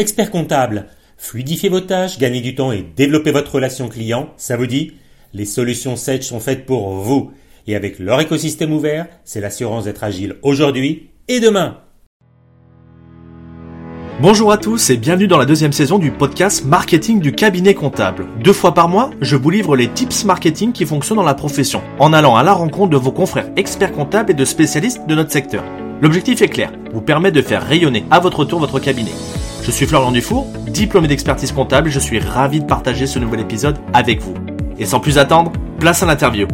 Expert comptable, fluidifiez vos tâches, gagnez du temps et développez votre relation client, ça vous dit? Les solutions Sage sont faites pour vous. Et avec leur écosystème ouvert, c'est l'assurance d'être agile aujourd'hui et demain. Bonjour à tous et bienvenue dans la deuxième saison du podcast Marketing du cabinet comptable. Deux fois par mois, je vous livre les tips marketing qui fonctionnent dans la profession, en allant à la rencontre de vos confrères experts comptables et de spécialistes de notre secteur. L'objectif est clair, vous permettre de faire rayonner à votre tour votre cabinet. Je suis Florian Dufour, diplômé d'expertise comptable je suis ravi de partager ce nouvel épisode avec vous. Et sans plus attendre, place à l'interview.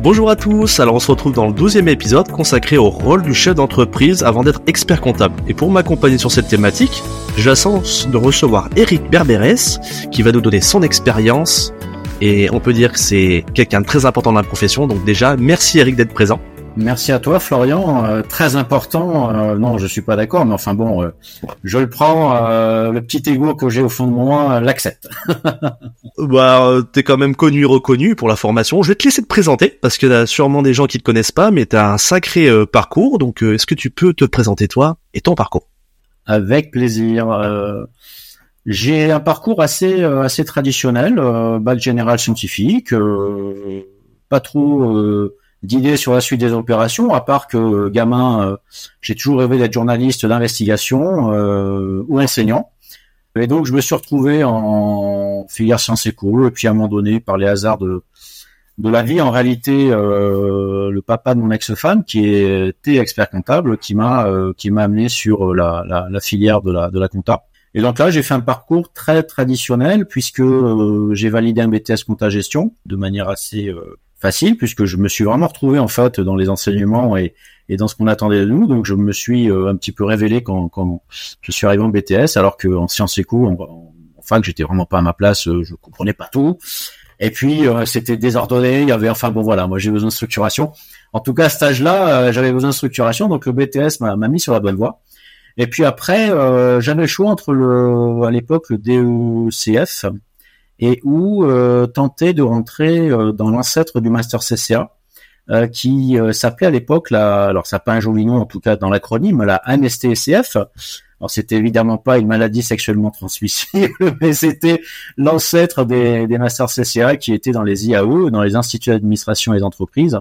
Bonjour à tous, alors on se retrouve dans le 12 épisode consacré au rôle du chef d'entreprise avant d'être expert comptable. Et pour m'accompagner sur cette thématique, j'ai la chance de recevoir Eric Berberes qui va nous donner son expérience et on peut dire que c'est quelqu'un de très important dans la profession. Donc déjà, merci Eric d'être présent. Merci à toi, Florian. Euh, très important. Euh, non, je suis pas d'accord, mais enfin bon, euh, je le prends. le petit ego que j'ai au fond de moi l'accepte. bah, t'es quand même connu, reconnu pour la formation. Je vais te laisser te présenter parce que t'as sûrement des gens qui te connaissent pas, mais t'as un sacré parcours. Donc, est-ce que tu peux te présenter toi et ton parcours? Avec plaisir. j'ai un parcours assez assez traditionnel, bac général scientifique, pas trop d'idées sur la suite des opérations, à part que euh, gamin, euh, j'ai toujours rêvé d'être journaliste d'investigation euh, ou enseignant. Et donc je me suis retrouvé en filière sciences éco, et puis à un moment donné, par les hasards de, de la vie, en réalité, le papa de mon ex-femme, qui était expert comptable, qui m'a qui m'a amené sur la, la, la, filière de la de la compta. Et donc là, j'ai fait un parcours très traditionnel puisque j'ai validé un BTS compta gestion de manière assez facile puisque je me suis vraiment retrouvé en fait dans les enseignements et, dans ce qu'on attendait de nous. Donc je me suis euh, un petit peu révélé quand, je suis arrivé en BTS, alors que en sciences éco, en, fac, j'étais vraiment pas à ma place, euh, je comprenais pas tout. Et puis euh, c'était désordonné, il y avait enfin bon voilà, moi j'ai besoin de structuration. En tout cas à cet âge-là, j'avais besoin de structuration, donc le BTS m'a mis sur la bonne voie. Et puis après, j'avais le choix entre le à l'époque le DECF et où euh, tenter de rentrer euh, dans l'ancêtre du master CCA, euh, qui s'appelait à l'époque la, alors ça n'a pas un joli nom en tout cas dans l'acronyme, la MSTSCF. Alors c'était évidemment pas une maladie sexuellement transmissible, mais c'était l'ancêtre des, des masters CCA qui étaient dans les IAE, dans les instituts d'administration et des entreprises,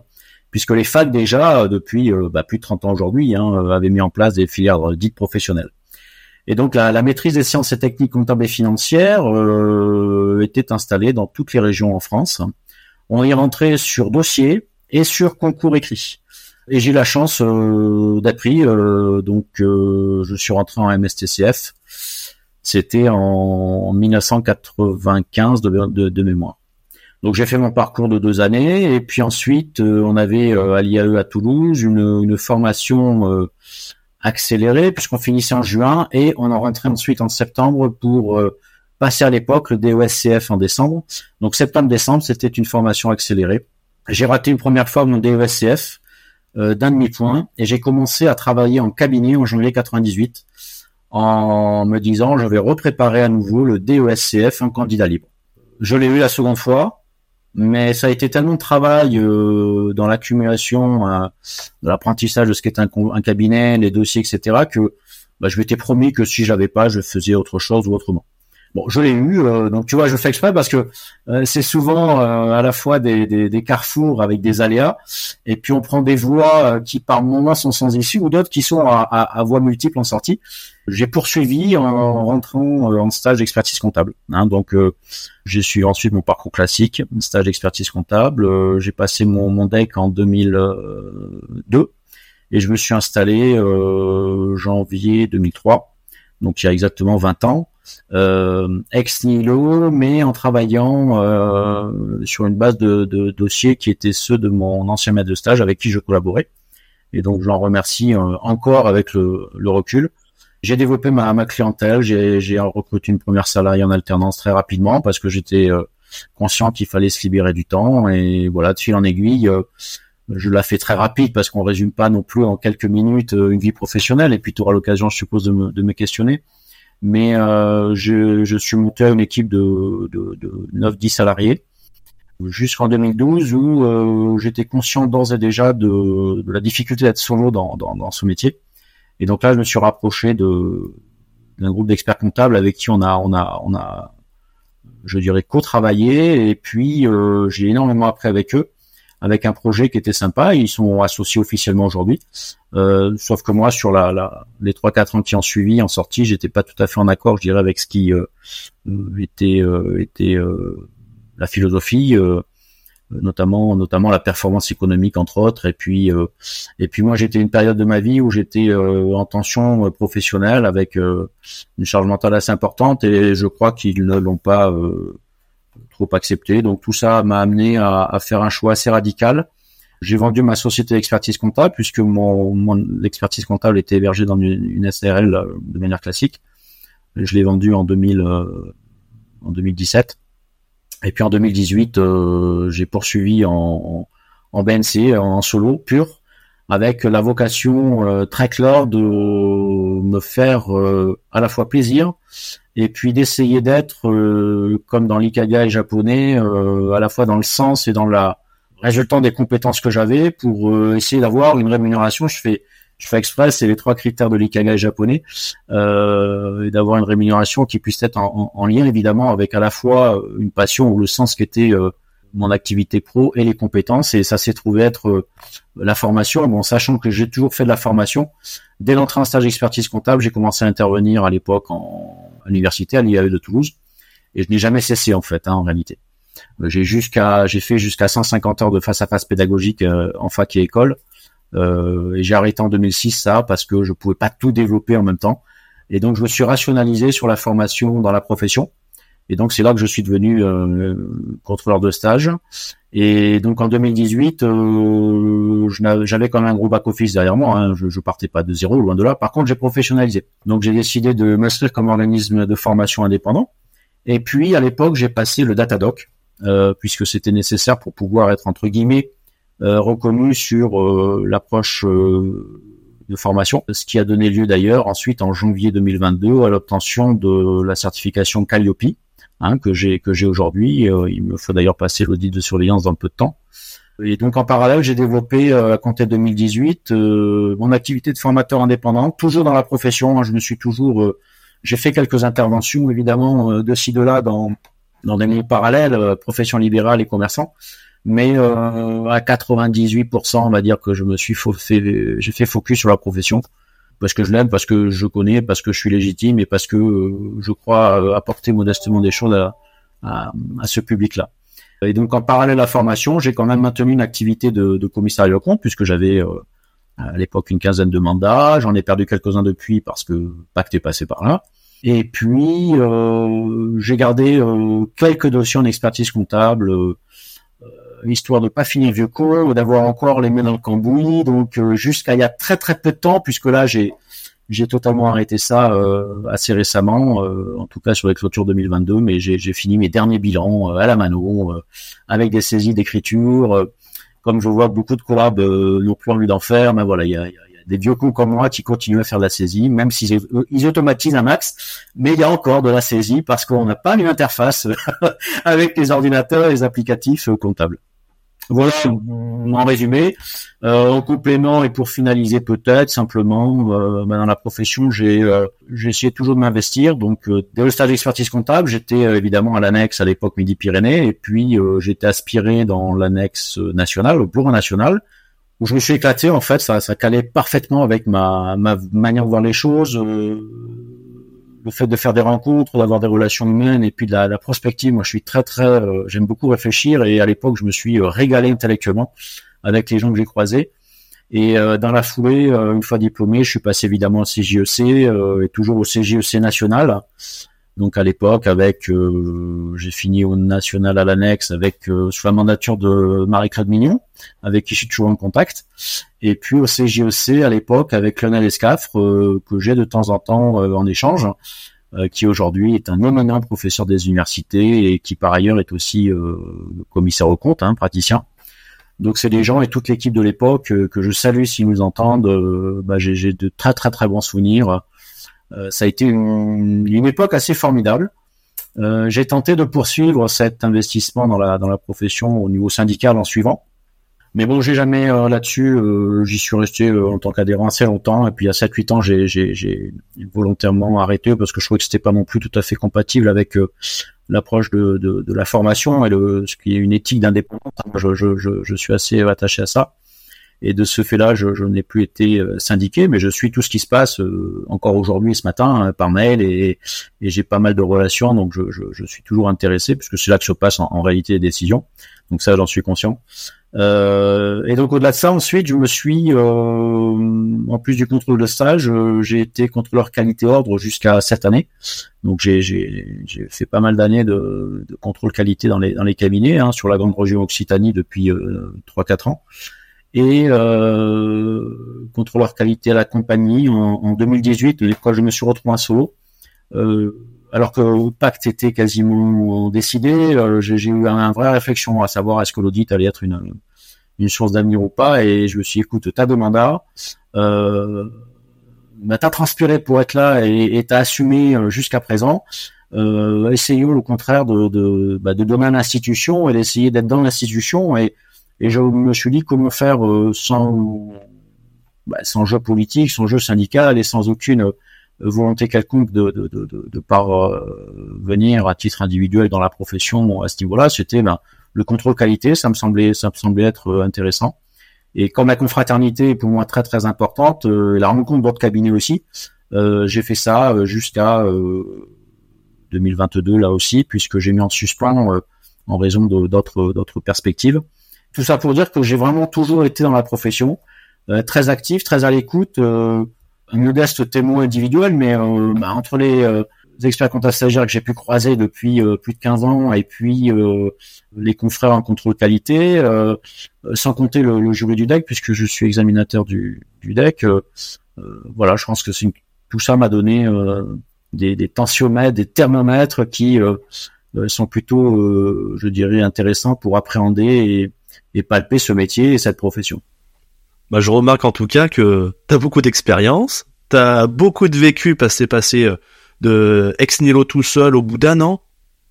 puisque les facs déjà depuis bah, plus de 30 ans aujourd'hui hein, avaient mis en place des filières dites professionnelles. Et donc la, la, maîtrise des sciences et techniques comptables et financières euh, était installée dans toutes les régions en France. On y rentrait sur dossier et sur concours écrit. Et j'ai eu la chance euh, d'être euh, donc euh, je suis rentré en MSTCF. C'était en 1995 de, mémoire. Donc j'ai fait mon parcours de deux années et puis ensuite on avait à l'IAE à Toulouse une, une formation accéléré puisqu'on finissait en juin et on en rentrait ensuite en septembre pour euh, passer à l'époque le DESCF en décembre. Donc septembre-décembre, c'était une formation accélérée. J'ai raté une première fois mon DESCF euh, d'un demi-point et j'ai commencé à travailler en cabinet en janvier 98 en me disant je vais repréparer à nouveau le DESCF un candidat libre. Je l'ai eu la seconde fois, mais ça a été tellement de travail euh, dans l'accumulation, euh, l'apprentissage de ce qu'est un, un, cabinet, les dossiers, etc., que bah, je m'étais promis que si j'avais pas, je faisais autre chose ou autrement. Bon, je l'ai eu, euh, donc tu vois, je fais exprès parce que euh, c'est souvent euh, à la fois des, des, des, carrefours avec des aléas, et puis on prend des voies qui par moments sont sans issue ou d'autres qui sont à, à, à voies multiples en sortie. J'ai poursuivi en rentrant en stage d'expertise comptable. Hein, donc j'ai suivi ensuite mon parcours classique, stage d'expertise comptable. j'ai passé mon, mon DEC en 2002 et je me suis installé janvier 2003, donc il y a exactement 20 ans euh, ex nihilo, mais en travaillant euh, sur une base de, de, dossiers qui étaient ceux de mon ancien maître de stage avec qui je collaborais. Et donc, je l'en remercie euh, encore avec le, le recul. J'ai développé ma, ma clientèle, j'ai recruté une première salariée en alternance très rapidement parce que j'étais euh, conscient qu'il fallait se libérer du temps. Et voilà, de fil en aiguille, euh, je la fais très rapide parce qu'on résume pas non plus en quelques minutes une vie professionnelle. Et puis, tu auras l'occasion, je suppose, de me, de me questionner mais euh, je, je, suis monté à une équipe de, de, de 9-10 salariés jusqu'en 2012 où euh, j'étais conscient d'ores et déjà de, de la difficulté d'être solo dans, dans, dans, ce métier. Et donc là, je me suis rapproché de, d'un groupe d'experts comptables avec qui on a on a on a je dirais co-travaillé et puis j'ai énormément appris avec eux avec un projet qui était sympa. Ils sont associés officiellement aujourd'hui. Euh, sauf que moi, sur la, la les trois quatre ans qui ont suivi en sortie, j'étais pas tout à fait en accord, je dirais, avec ce qui euh, était euh, était euh, la philosophie, notamment notamment la performance économique entre autres. Et puis et puis moi, j'étais une période de ma vie où j'étais en tension professionnelle avec une charge mentale assez importante et je crois qu'ils ne l'ont pas trop accepté. Donc tout ça m'a amené à, à, faire un choix assez radical. J'ai vendu ma société d'expertise comptable puisque mon, mon l'expertise comptable était hébergée dans une, une, SRL euh, de manière classique. Je l'ai vendu en 2000, euh, en 2017. Et puis en 2018, euh, j'ai poursuivi en, en, BNC, en solo pur, avec la vocation très claire de me faire à la fois plaisir et puis d'essayer d'être euh, comme dans l'ikagai japonais, euh, à la fois dans le sens et dans la résultant des compétences que j'avais pour euh, essayer d'avoir une rémunération. Je fais je fais exprès, c'est les trois critères de l'ikagai japonais, et d'avoir une rémunération qui puisse être en, en, lien évidemment avec à la fois une passion ou le sens qui était mon activité pro et les compétences et ça s'est trouvé être la formation bon sachant que j'ai toujours fait de la formation dès l'entrée en stage d'expertise comptable j'ai commencé à intervenir à l'époque en à l'université, à l'IAE de Toulouse, et je n'ai jamais cessé en fait, hein, en réalité. Euh, j'ai jusqu'à, j'ai fait jusqu'à 150 heures de face à face pédagogique euh, en fac et école, euh, et j'ai arrêté en 2006 ça parce que je pouvais pas tout développer en même temps, et donc je me suis rationalisé sur la formation dans la profession. Et donc c'est là que je suis devenu euh, contrôleur de stage. Et donc en 2018, euh, j'avais quand même un gros back office derrière moi. Hein. Je, je partais pas de zéro, loin de là. Par contre, j'ai professionnalisé. Donc j'ai décidé de m'inscrire comme organisme de formation indépendant. Et puis à l'époque, j'ai passé le Datadoc euh, puisque c'était nécessaire pour pouvoir être entre guillemets euh, reconnu sur euh, l'approche de formation, ce qui a donné lieu d'ailleurs ensuite en janvier 2022 à l'obtention de la certification Calliope, hein, que j'ai que j'ai aujourd'hui. Euh, il me faut d'ailleurs passer l'audit de surveillance dans peu de temps. Et donc en parallèle, j'ai développé euh, à compter 2018 euh, mon activité de formateur indépendant, toujours dans la profession. Hein. je me suis toujours, j'ai fait quelques interventions évidemment de ci de là dans dans des milieux parallèles, profession libérale et commerçant. Mais à 98%, on va dire que je me suis fait, j'ai fait focus sur la profession parce que je l'aime, parce que je connais, parce que je suis légitime et parce que euh, je crois euh, apporter modestement des choses à, à, ce public-là. Et donc en parallèle à la formation, j'ai quand même maintenu une activité de, de commissariat au compte puisque j'avais euh, à l'époque une quinzaine de mandats. J'en ai perdu quelques-uns depuis parce que Pacte est passé par là. Et puis j'ai gardé quelques notions d'expertise comptable histoire de pas finir vieux con ou d'avoir encore les mains dans le cambouis. Donc euh, jusqu'à il y a très très peu de temps, puisque là j'ai j'ai totalement arrêté ça euh, assez récemment, euh, en tout cas sur les clôtures 2022, mais j'ai fini mes derniers bilans à la mano, avec des saisies d'écriture. comme je vois beaucoup de collabs n'ont plus envie d'en faire, mais voilà, il y a, y a, des vieux cons comme moi qui continuent à faire de la saisie, même s'ils ils automatisent un max, mais il y a encore de la saisie parce qu'on n'a pas une interface avec les ordinateurs et les applicatifs comptables. Voilà, en résumé. Euh, en complément et pour finaliser peut-être simplement, euh, ben, dans la profession, j'ai euh, essayé toujours de m'investir. Donc dès le stage d'expertise comptable, j'étais évidemment à l'annexe à l'époque Midi-Pyrénées, et puis j'étais aspiré dans l'annexe nationale, au bureau national, où je me suis éclaté. En fait, ça ça calait parfaitement avec ma manière de voir les choses le fait de faire des rencontres, d'avoir des relations humaines et puis de la, prospective. Moi, je suis très très, euh, j'aime beaucoup réfléchir et à l'époque, je me suis euh, régalé intellectuellement avec les gens que j'ai croisés. Et euh, dans la foulée, une fois diplômé, je suis passé évidemment au CJEC et toujours au CJEC national. Donc à l'époque, avec, j'ai fini au national à l'annexe avec sous la mandature de Marie-Claude Mignon, avec qui je suis toujours en contact. Et puis au CJEC à l'époque avec Lionel Escafre, que j'ai de temps en temps en échange. Euh, qui aujourd'hui est un éminent professeur des universités et qui par ailleurs est aussi euh, commissaire au compte, hein, praticien. Donc c'est des gens et toute l'équipe de l'époque euh, que je salue s'ils nous entendent. Bah, j'ai de très très très bons souvenirs. Ça a été une, époque assez formidable. j'ai tenté de poursuivre cet investissement dans la dans la profession au niveau syndical en suivant, Mais bon, j'ai jamais là-dessus, j'y suis resté en tant qu'adhérent assez longtemps. Et puis à 7-8 ans, j'ai, volontairement arrêté parce que je trouvais que c'était pas non plus tout à fait compatible avec l'approche de, de, la formation et ce qui est une éthique d'indépendance. Je, je, je, suis assez attaché à ça. Et de ce fait-là, je, je n'ai plus été euh, syndiqué, mais je suis tout ce qui se passe euh, encore aujourd'hui, ce matin, hein, par mail, et, et j'ai pas mal de relations, donc je, je, je, suis toujours intéressé, puisque c'est là que se passent en, réalité les décisions. Donc ça, j'en suis conscient. Euh, et donc au-delà de ça, ensuite, je me suis, euh, en plus du contrôle de stage, j'ai été contrôleur qualité-ordre jusqu'à cette année. Donc j'ai fait pas mal d'années de, de, contrôle qualité dans les, dans les cabinets, hein, sur la grande région Occitanie depuis euh, 3-4 ans et euh, contrôleur qualité à la compagnie en, en 2018, quand je me suis retrouvé en solo. Euh, alors que le pacte était quasiment décidé, euh, j'ai eu un, vraie réflexion à savoir est-ce que l'audit allait être une, une source d'avenir ou pas, et je me suis dit, écoute, t'as demandé, euh, bah, t'as transpiré pour être là et t'as assumé jusqu'à présent. Euh, essayons au contraire de, de, bah, de donner l'institution et d'essayer d'être dans l'institution et et je me suis dit comment faire euh, sans, bah, sans jeu politique, sans jeu syndical et sans aucune euh, volonté quelconque de, de, de, de, parvenir à titre individuel dans la profession à ce niveau-là. C'était ben, le contrôle qualité, ça me semblait, ça me semblait être euh, intéressant. Et comme la confraternité est pour moi très très importante, la rencontre votre cabinet aussi, euh, j'ai fait ça jusqu'à 2022 là aussi, puisque j'ai mis en suspens en raison d'autres d'autres perspectives. Tout ça pour dire que j'ai vraiment toujours été dans la profession, euh, très actif, très à l'écoute, euh, un modeste témoin individuel, mais euh, bah, entre les experts comptables stagiaires que j'ai pu croiser depuis plus de 15 ans et puis les confrères en contrôle qualité, sans compter le, jury du DEC, puisque je suis examinateur du, du DEC. voilà, je pense que c'est tout ça m'a donné des, des tensiomètres, des thermomètres qui sont plutôt, je dirais, intéressants pour appréhender et et palper ce métier et cette profession. Bah, je remarque en tout cas que tu as beaucoup d'expérience, tu as beaucoup de vécu parce que passé euh, de ex nihilo tout seul au bout d'un an.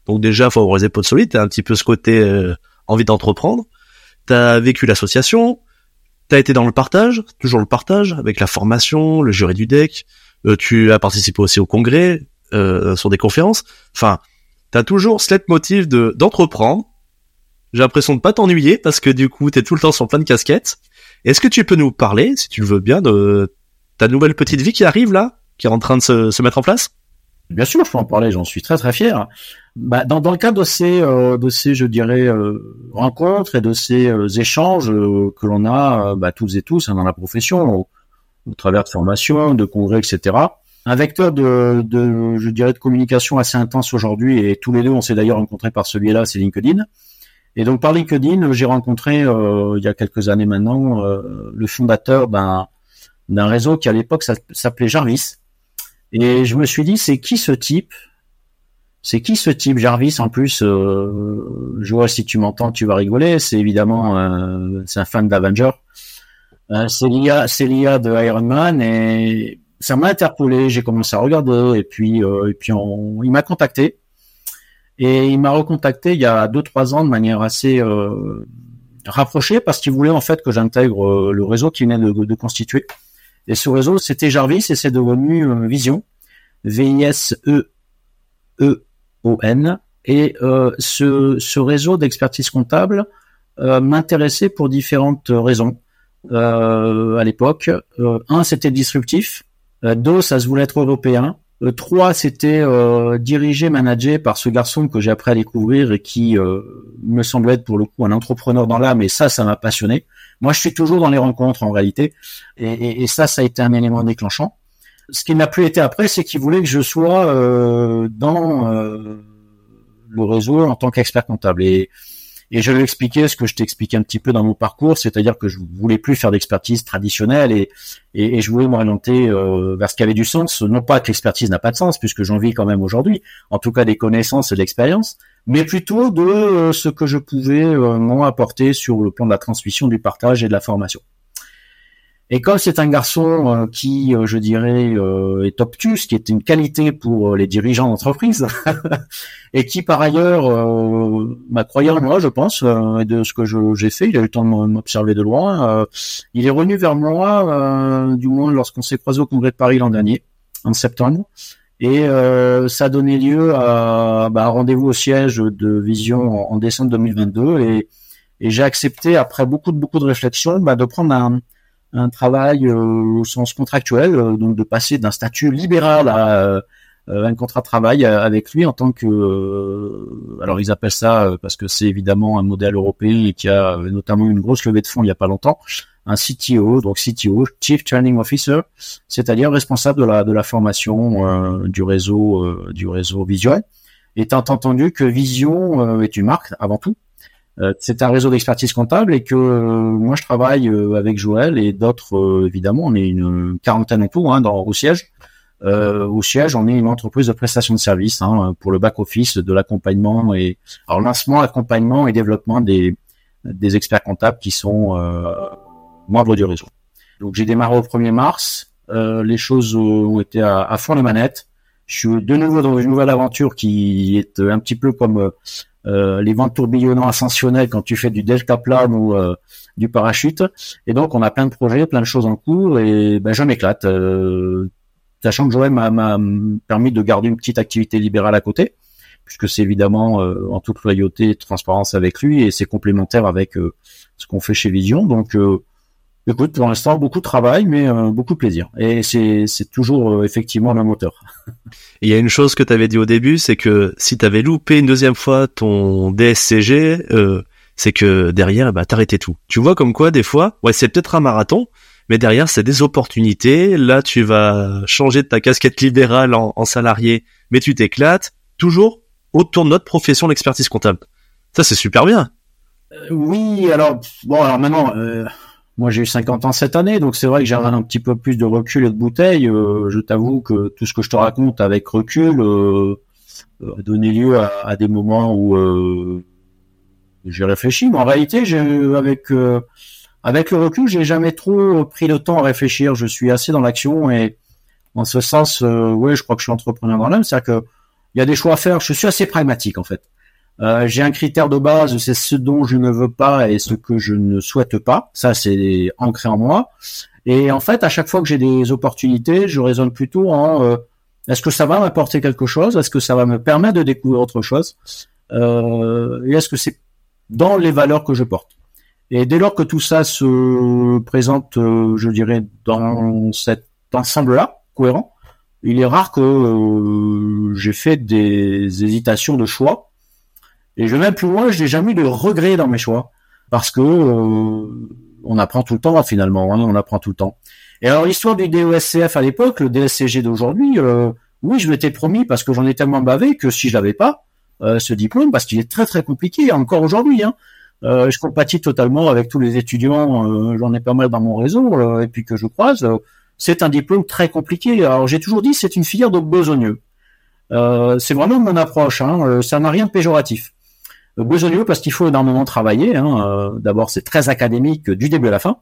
Donc déjà, favoriser Pot Solide, t'as un petit peu ce côté euh, envie d'entreprendre. T'as vécu l'association, t'as été dans le partage, toujours le partage, avec la formation, le jury du deck. Euh, tu as participé aussi au congrès, sur des conférences. Enfin, t'as toujours ce motif de d'entreprendre, j'ai l'impression de pas t'ennuyer parce que du coup, t'es tout le temps sur plein de casquettes. Est-ce que tu peux nous parler, si tu le veux bien, de ta nouvelle petite vie qui arrive là, qui est en train de se, mettre en place? Bien sûr, je peux en parler. J'en suis très très fier. Bah, dans, dans le cadre de ces, euh, de ces, je dirais, euh, rencontres et de ces euh, échanges que l'on a, bah, tous et tous hein, dans la profession, au, travers de formations, de congrès, etc. Un vecteur de, de, je dirais, de communication assez intense aujourd'hui, et tous les deux, on s'est d'ailleurs rencontrés par celui-là, c'est LinkedIn. Et donc par LinkedIn, j'ai rencontré euh, il y a quelques années maintenant euh, le fondateur d'un d'un réseau qui à l'époque s'appelait Jarvis. Et je me suis dit, c'est qui ce type? C'est qui ce type Jarvis? En plus, euh, je vois si tu m'entends, tu vas rigoler. C'est évidemment, c'est un fan d'Avenger. c'est l'IA, c'est l'IA de Iron Man et ça m'a interpellé. J'ai commencé à regarder et puis et puis il m'a contacté. Et il m'a recontacté il y a deux trois ans de manière assez euh, rapprochée parce qu'il voulait en fait que j'intègre euh, le réseau qui venait de, de, constituer. Et ce réseau, c'était Jarvis et c'est devenu euh, Vision, V-I-S-E-E-O-N. Et euh, ce, ce, réseau d'expertise comptable m'intéressait pour différentes raisons. à l'époque, un, c'était disruptif. deux, ça se voulait être européen. Euh, trois, c'était euh, dirigé, managé par ce garçon que j'ai appris à découvrir et qui euh, me semblait être pour le coup un entrepreneur dans l'âme. Et ça, ça m'a passionné. Moi, je suis toujours dans les rencontres en réalité, et, et, ça, ça a été un élément déclenchant. Ce qui n'a plus été après, c'est qu'il voulait que je sois euh, dans le réseau en tant qu'expert comptable. Et et je lui expliquais ce que je t'expliquais un petit peu dans mon parcours, c'est-à-dire que je voulais plus faire d'expertise traditionnelle et, et, je voulais m'orienter euh, vers ce qui avait du sens. Non pas que l'expertise n'a pas de sens, puisque j'en vis quand même aujourd'hui, en tout cas des connaissances et de l'expérience, mais plutôt de euh, ce que je pouvais euh, apporter sur le plan de la transmission, du partage et de la formation. Et comme c'est un garçon euh, qui, euh, je dirais, euh, est obtus, qui est une qualité pour les dirigeants d'entreprise, et qui par ailleurs m'a croyé en moi, je pense, et de ce que j'ai fait, il a eu le temps de m'observer de loin. il est revenu vers moi, du moins lorsqu'on s'est croisé au Congrès de Paris l'an dernier, en septembre, et ça a donné lieu à bah, un rendez-vous au siège de Vision en, décembre 2022, et, et j'ai accepté, après beaucoup de beaucoup de réflexions, bah, de prendre un un travail euh, au sens contractuel, euh, donc de passer d'un statut libéral à euh, un contrat de travail avec lui en tant que alors ils appellent ça parce que c'est évidemment un modèle européen et qui a notamment une grosse levée de fonds il y a pas longtemps un CTO donc CTO Chief Training Officer c'est-à-dire responsable de la de la formation du réseau du réseau visuel. Étant entendu que Vision est une marque avant tout euh, c'est un réseau d'expertise comptable et que euh, moi je travaille euh, avec Joël et d'autres évidemment on est une quarantaine en tout hein, dans au siège. Au siège on est une entreprise de prestation de services hein, pour le back office de l'accompagnement et alors lancement accompagnement et développement des des experts comptables qui sont membres du réseau. Donc j'ai démarré au 1er mars. Les choses ont été à, à fond les manettes je suis de nouveau dans une nouvelle aventure qui est un petit peu comme euh, les vents tourbillonnants ascensionnels quand tu fais du deltaplane ou euh, du parachute. Et donc on a plein de projets, plein de choses en cours et ben je m'éclate. Euh, sachant que Joël m'a permis de garder une petite activité libérale à côté, puisque c'est évidemment en toute loyauté et transparence avec lui et c'est complémentaire avec ce qu'on fait chez Vision. Donc Écoute, pour l'instant, beaucoup de travail, mais euh, beaucoup de plaisir. Et c'est, toujours euh, effectivement le moteur. Il y a une chose que tu avais dit au début, c'est que si tu avais loupé une deuxième fois ton DSCG, euh, c'est que derrière, bah, t'arrêtais tout. Tu vois comme quoi, des fois, ouais, c'est peut-être un marathon, mais derrière, c'est des opportunités. Là, tu vas changer de ta casquette libérale en, salarié, mais tu t'éclates. Toujours autour de notre profession, l'expertise comptable. Ça, c'est super bien. oui, alors, bon, alors maintenant... Moi, j'ai eu 50 ans cette année, donc c'est vrai que j'ai un petit peu plus de recul et de bouteille. Euh, je t'avoue que tout ce que je te raconte avec recul euh, a donné lieu à, des moments où euh, j'ai réfléchi. Mais en réalité, j'ai avec avec le recul, j'ai jamais trop pris le temps à réfléchir. Je suis assez dans l'action et en ce sens, oui, je crois que je suis entrepreneur dans l'âme. C'est-à-dire que il y a des choix à faire. Je suis assez pragmatique en fait. Euh, j'ai un critère de base, c'est ce dont je ne veux pas et ce que je ne souhaite pas. Ça, c'est ancré en moi. Et en fait, à chaque fois que j'ai des opportunités, je raisonne plutôt en euh, est-ce que ça va m'apporter quelque chose? Est-ce que ça va me permettre de découvrir autre chose? Euh, Et est-ce que c'est dans les valeurs que je porte? Et dès lors que tout ça se présente, je dirais, dans cet ensemble-là, cohérent, il est rare que j'ai fait des hésitations de choix et je vais même plus loin, je n'ai jamais eu de regrets dans mes choix. Parce que euh, on apprend tout le temps finalement, hein, on apprend tout le temps. Et alors l'histoire du DESCF à l'époque, le DSCG d'aujourd'hui, euh, oui, je m'étais promis parce que j'en ai tellement bavé que si je l'avais pas, euh, ce diplôme, parce qu'il est très très compliqué encore aujourd'hui. Hein, je compatis totalement avec tous les étudiants, j'en ai pas mal dans mon réseau, et puis que je croise. c'est un diplôme très compliqué. Alors j'ai toujours dit, c'est une filière de besogneux. c'est vraiment mon approche. Hein, ça n'a rien de péjoratif. Besogneux parce qu'il faut énormément travailler. Hein. Euh, d'abord, c'est très académique du début à la fin,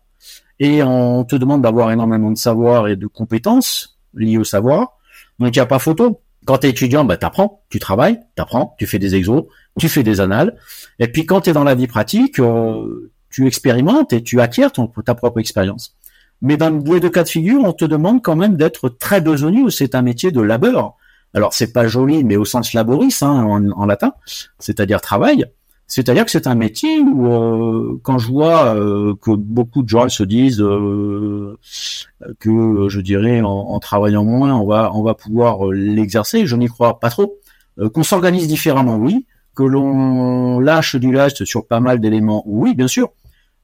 et on te demande d'avoir énormément de savoir et de compétences liées au savoir. Donc, il n'y a pas photo. Quand tu es étudiant, bah, tu apprends, tu travailles, tu apprends, tu fais des exos, tu fais des annales. Et puis, quand tu dans la vie pratique, euh, tu expérimentes et tu acquiers ton, ta propre expérience. Mais dans les deux cas de figure, on te demande quand même d'être très besogneux. C'est un métier de labeur. Alors c'est pas joli, mais au sens laboris hein, en, latin, c'est-à-dire travail. C'est-à-dire que c'est un métier où, euh, quand je vois euh, que beaucoup de gens se disent euh, que, je dirais, en, travaillant moins, on va, on va pouvoir l'exercer, je n'y crois pas trop. qu'on s'organise différemment, oui. Que l'on lâche du last sur pas mal d'éléments, oui, bien sûr.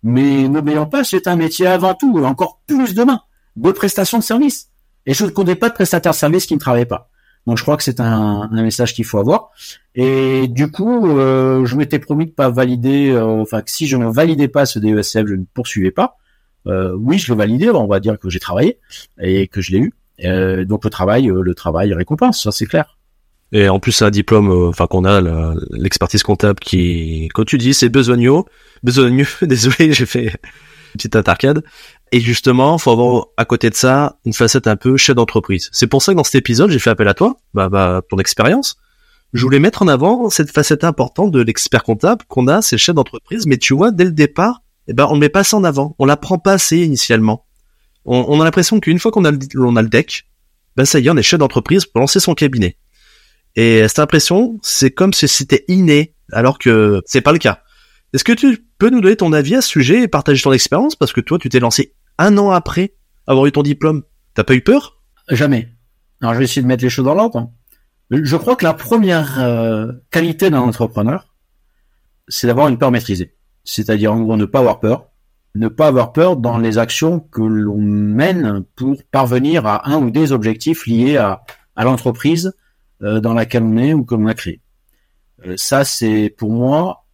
Mais n'oublions pas, c'est un métier avant tout, encore plus demain, de prestation de service. Et je ne connais pas de prestataire de service qui ne travaille pas. Donc je crois que c'est un, un, message qu'il faut avoir. Et du coup, euh, je m'étais promis de pas valider, euh, enfin que si je ne validais pas ce DESF, je ne poursuivais pas. Euh, oui, je le validais, on va dire que j'ai travaillé et que je l'ai eu. Euh, donc le travail, euh, le travail récompense, ça c'est clair. Et en plus, c'est un diplôme, enfin qu'on a l'expertise comptable qui, quand tu dis, c'est besogneux, besogneux. Désolé, j'ai fait une petite intercade. Et justement, faut avoir à côté de ça une facette un peu chef d'entreprise. C'est pour ça que dans cet épisode, j'ai fait appel à toi, bah, bah ton expérience. Je voulais mettre en avant cette facette importante de l'expert comptable qu'on a, c'est le chef d'entreprise. Mais tu vois, dès le départ, eh ben, on ne met pas ça en avant. On l'apprend pas assez initialement. On, on a l'impression qu'une fois qu'on a, le, a le deck, ben ça y est, on est chef d'entreprise pour lancer son cabinet. Et cette impression, c'est comme si c'était inné, alors que c'est pas le cas. Est-ce que tu peux nous donner ton avis à ce sujet et partager ton expérience? Parce que toi, tu t'es lancé un an après avoir eu ton diplôme. T'as pas eu peur? Jamais. Alors, je vais essayer de mettre les choses dans l'ordre. Je crois que la première euh, qualité d'un entrepreneur, c'est d'avoir une peur maîtrisée. C'est-à-dire, en gros, ne pas avoir peur. Ne pas avoir peur dans les actions que l'on mène pour parvenir à un ou des objectifs liés à, à l'entreprise euh, dans laquelle on est ou que l'on a créé. Euh, ça, c'est pour moi,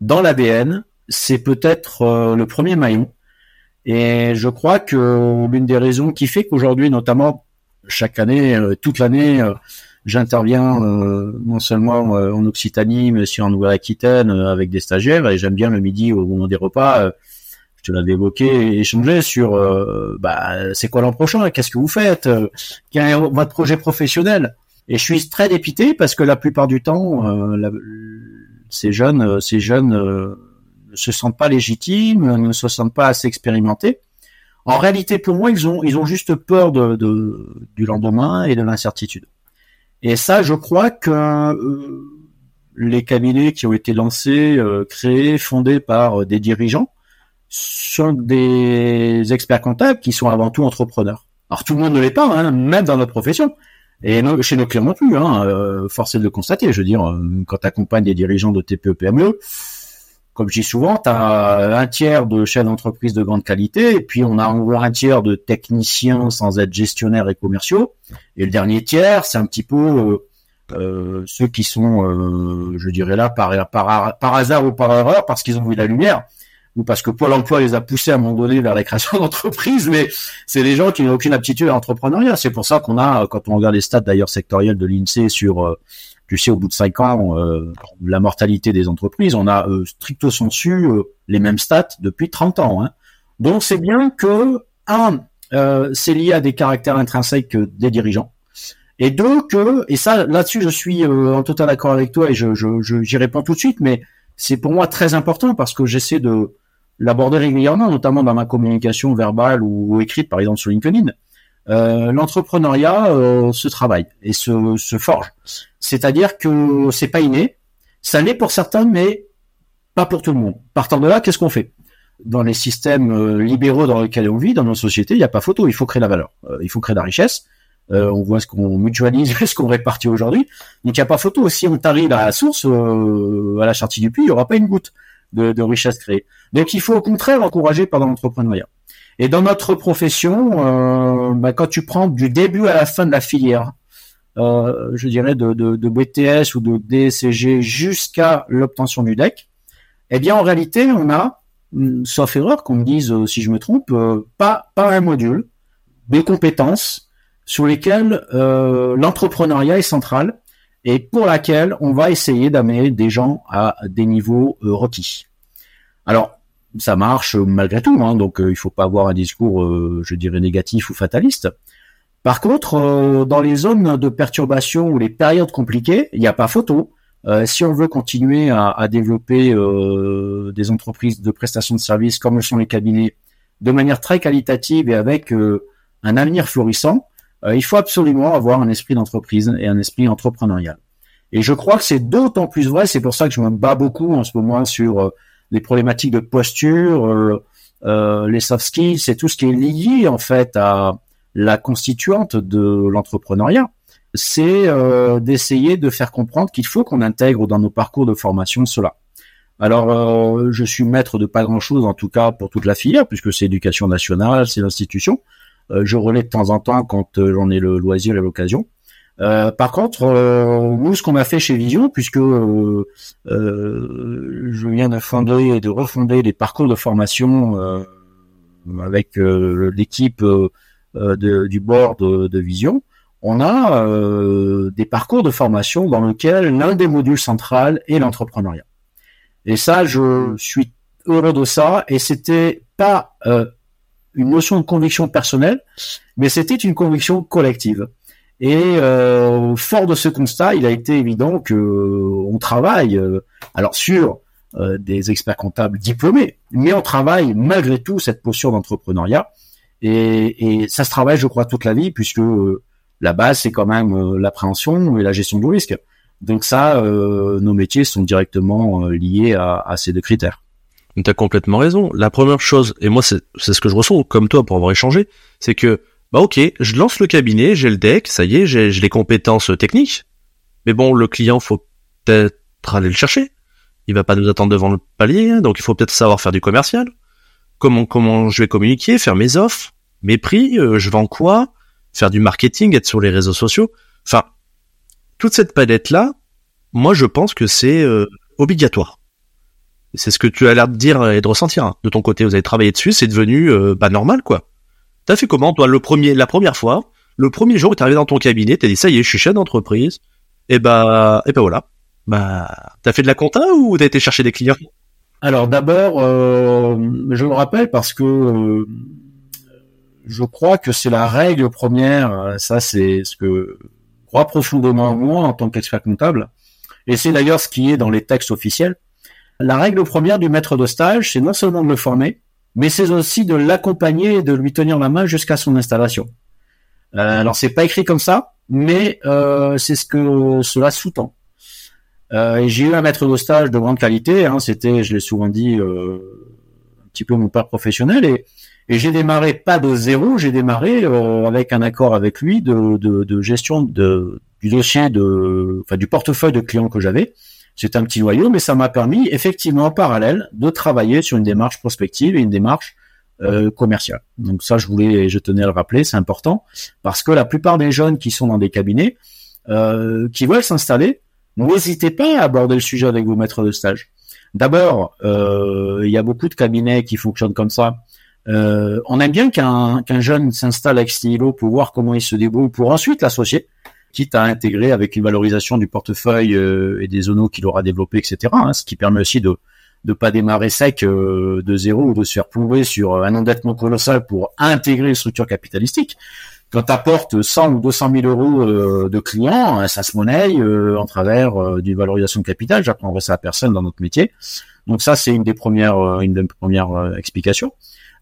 dans l'ADN, c'est peut-être le premier maillon et je crois que l'une des raisons qui fait qu'aujourd'hui, notamment chaque année, euh, toute l'année, euh, j'interviens euh, non seulement en Occitanie, mais aussi en Nouvelle-Aquitaine avec des stagiaires. Et j'aime bien le midi au moment des repas. je te l'avais évoqué, échanger sur bah, c'est quoi l'an prochain, qu'est-ce que vous faites, quel est votre projet professionnel. Et je suis très dépité parce que la plupart du temps, ces jeunes, ces jeunes ne se sentent pas légitimes, ne se sentent pas assez expérimentés. En réalité, pour moi, ils ont, ils ont juste peur de, du lendemain et de l'incertitude. Et ça, je crois que euh, les cabinets qui ont été lancés, euh, créés, fondés par euh, des dirigeants, sont des experts comptables qui sont avant tout entrepreneurs. Alors tout le monde ne l'est pas, hein, même dans notre profession. Et chez nos clients non plus, hein, force est de le constater. Je veux dire, quand tu accompagnes des dirigeants de TPE, PME, comme je dis souvent, tu as un tiers de chefs d'entreprise de grande qualité, et puis on a un tiers de techniciens sans être gestionnaires et commerciaux. Et le dernier tiers, c'est un petit peu euh, euh, ceux qui sont, euh, je dirais là, par, hasard ou par erreur, parce qu'ils ont vu la lumière, ou parce que Pôle emploi les a poussés à un moment donné vers la création d'entreprises, mais c'est des gens qui n'ont aucune aptitude à l'entrepreneuriat. C'est pour ça qu'on a, quand on regarde les stats d'ailleurs sectoriels de l'INSEE sur tu sais, au bout de cinq ans, euh, la mortalité des entreprises, on a euh, stricto sensu euh, les mêmes stats depuis 30 ans. Hein. Donc c'est bien que un, c'est lié à des caractères intrinsèques des dirigeants, et deux que, et ça là-dessus je suis en total accord avec toi et je, je, j'y réponds tout de suite, mais c'est pour moi très important parce que j'essaie de l'aborder régulièrement, notamment dans ma communication verbale ou écrite, par exemple sur LinkedIn. Euh, l'entrepreneuriat euh, se travaille et se, se forge. C'est-à-dire que c'est pas inné, ça l'est pour certains, mais pas pour tout le monde. Partant de là, qu'est-ce qu'on fait? Dans les systèmes euh, libéraux dans lesquels on vit, dans nos sociétés, il n'y a pas photo, il faut créer la valeur, il faut créer la richesse. on voit ce qu'on mutualise, ce qu'on répartit aujourd'hui. Donc il n'y a pas photo. Si on tarit la source, à la chartie du puits, il n'y aura pas une goutte de, de richesse créée. Donc il faut au contraire encourager par l'entrepreneuriat. Et dans notre profession, euh, bah, quand tu prends du début à la fin de la filière, euh, je dirais de, de, de, BTS ou de DCG jusqu'à l'obtention du DEC, eh bien en réalité, on a, hum, sauf erreur qu'on me dise euh, si je me trompe, pas, pas un module, des compétences sur lesquelles l'entrepreneuriat est central et pour laquelle on va essayer d'amener des gens à des niveaux requis. Alors, ça marche malgré tout, hein, donc euh, il faut pas avoir un discours, euh, je dirais, négatif ou fataliste. Par contre, euh, dans les zones de perturbation ou les périodes compliquées, il n'y a pas photo. si on veut continuer à, développer des entreprises de prestation de services comme le sont les cabinets de manière très qualitative et avec un avenir florissant, il faut absolument avoir un esprit d'entreprise et un esprit entrepreneurial. Et je crois que c'est d'autant plus vrai, c'est pour ça que je me bats beaucoup en ce moment sur les problématiques de posture, euh, euh, les soft skills, c'est tout ce qui est lié en fait à la constituante de l'entrepreneuriat. C'est euh, d'essayer de faire comprendre qu'il faut qu'on intègre dans nos parcours de formation cela. Alors, je suis maître de pas grand-chose, en tout cas pour toute la filière, puisque c'est éducation nationale, c'est l'institution. je relais de temps en temps quand j'en ai le loisir et l'occasion. Euh, par contre, euh, nous, ce qu'on a fait chez Vision, puisque euh, je viens de fonder et de refonder les parcours de formation avec l'équipe du board de, de, Vision, on a des parcours de formation dans lesquels l'un des modules centrales est l'entrepreneuriat. Et ça, je suis heureux de ça, et c'était pas une notion de conviction personnelle, mais c'était une conviction collective. Et euh, fort de ce constat, il a été évident que euh, on travaille, euh, alors sur des experts comptables diplômés, mais on travaille malgré tout cette posture d'entrepreneuriat. Et, et, ça se travaille, je crois, toute la vie, puisque la base, c'est quand même l'appréhension et la gestion du risque. Donc ça, nos métiers sont directement liés à, à ces deux critères. Tu as complètement raison. La première chose, et moi c'est ce que je ressens comme toi pour avoir échangé, c'est que bah ok, je lance le cabinet, j'ai le deck, ça y est, j'ai les compétences techniques. Mais bon, le client, faut peut-être aller le chercher. Il va pas nous attendre devant le palier, hein, donc il faut peut-être savoir faire du commercial. Comment comment je vais communiquer, faire mes offres, mes prix, euh, je vends quoi, faire du marketing, être sur les réseaux sociaux. Enfin, toute cette palette là, moi je pense que c'est euh, obligatoire. C'est ce que tu as l'air de dire et de ressentir. Hein. De ton côté, vous avez travaillé dessus, c'est devenu euh, bah normal quoi. T'as fait comment, toi, le premier, la première fois, le premier jour où t'es arrivé dans ton cabinet, t'as dit, ça y est, je suis chef d'entreprise, et bah, et bah voilà. Bah, t'as fait de la compta ou t'as été chercher des clients? Alors d'abord, euh, je le rappelle parce que euh, je crois que c'est la règle première. Ça, c'est ce que crois profondément moi en tant qu'expert comptable, et c'est d'ailleurs ce qui est dans les textes officiels. La règle première du maître de stage, c'est non seulement de le former, mais c'est aussi de l'accompagner et de lui tenir la main jusqu'à son installation. Euh, alors c'est pas écrit comme ça, mais euh, c'est ce que cela sous-tend. Euh, j'ai eu un maître de stage de grande qualité, hein, c'était, je l'ai souvent dit, euh, un petit peu mon père professionnel, et, et j'ai démarré pas de zéro, j'ai démarré avec un accord avec lui de, gestion du dossier de, enfin du portefeuille de clients que j'avais. C'est un petit noyau, mais ça m'a permis effectivement en parallèle de travailler sur une démarche prospective et une démarche euh, commerciale. Donc ça, je voulais, je tenais à le rappeler, c'est important parce que la plupart des jeunes qui sont dans des cabinets, euh, qui veulent s'installer, n'hésitez pas à aborder le sujet avec vos maîtres de stage. D'abord, euh, il y a beaucoup de cabinets qui fonctionnent comme ça. on aime bien qu'un jeune s'installe avec stylo pour voir comment il se débrouille, pour ensuite l'associer quitte à intégrer avec une valorisation du portefeuille euh, et des zonos qu'il aura développé, etc. Hein, ce qui permet aussi de ne pas démarrer sec euh, de zéro ou de se faire plonger sur un endettement colossal pour intégrer une structure capitalistique. Quand tu apportes 100 ou 200 000 euros euh, de clients, ça se monnaie en travers d'une valorisation de capital. J'apprendrai ça à personne dans notre métier. Donc ça, c'est une des premières, une des premières explications.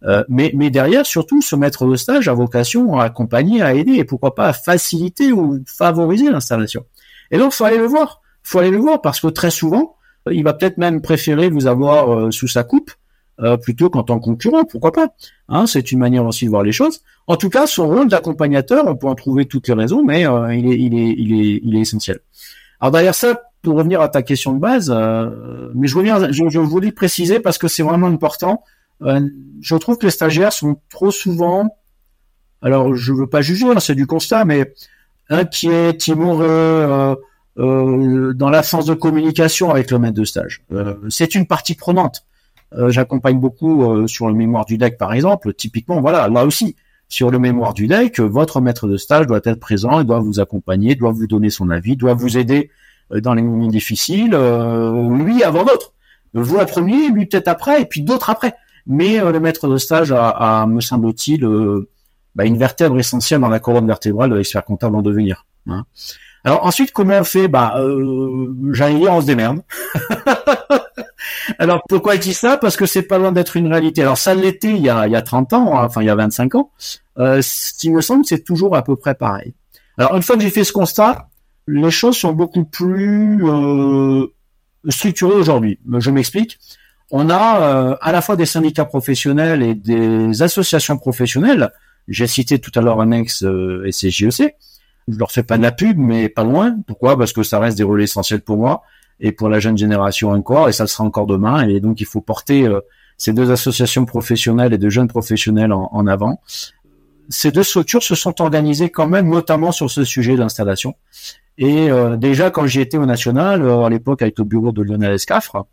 Euh, mais, mais derrière, surtout, ce maître de stage a vocation à accompagner, à aider, et pourquoi pas à faciliter ou favoriser l'installation. Et donc, faut aller le voir. faut aller le voir parce que très souvent, il va peut-être même préférer vous avoir euh, sous sa coupe euh, plutôt qu'en tant que concurrent. Pourquoi pas hein, C'est une manière aussi de voir les choses. En tout cas, son rôle d'accompagnateur, on peut en trouver toutes les raisons, mais il, est, il, est, il, est, il est essentiel. Alors derrière ça, pour revenir à ta question de base, mais je reviens, je, je voulais préciser parce que c'est vraiment important. Euh, je trouve que les stagiaires sont trop souvent, alors je veux pas juger, hein, c'est du constat, mais inquiets, timoreux, euh, euh, dans l'absence de communication avec le maître de stage. Euh, c'est une partie prenante. J'accompagne beaucoup sur le mémoire du deck, par exemple. Typiquement, voilà, là aussi, sur le mémoire du deck, votre maître de stage doit être présent, il doit vous accompagner, doit vous donner son avis, doit vous aider dans les moments difficiles, lui avant d'autres. Vous à premier, lui peut-être après, et puis d'autres après. Mais euh, le maître de stage a, me semble-t-il, euh, bah, une vertèbre essentielle dans la colonne vertébrale de l'expert comptable en devenir. Hein. Alors ensuite, comment on fait Bah, euh, j'allais dire, on se démerde. Alors pourquoi je dis ça? Parce que c'est pas loin d'être une réalité. Alors ça l'était il y a, il y a 30 ans, hein, enfin il y a 25 ans. Euh, qui me semble, c'est toujours à peu près pareil. Alors une fois que j'ai fait ce constat, les choses sont beaucoup plus euh, structurées aujourd'hui. Je m'explique on a euh, à la fois des syndicats professionnels et des associations professionnelles. J'ai cité tout à l'heure Annex euh, et CJEC. Je leur fais pas de la pub, mais pas loin. Pourquoi? Parce que ça reste des relais essentiels pour moi et pour la jeune génération encore, et ça le sera encore demain. Et donc il faut porter euh, ces deux associations professionnelles et de jeunes professionnels en, avant. Ces deux structures se sont organisées quand même, notamment sur ce sujet d'installation. Et déjà quand j'y étais au national, à l'époque avec le bureau de Lionel Escafre,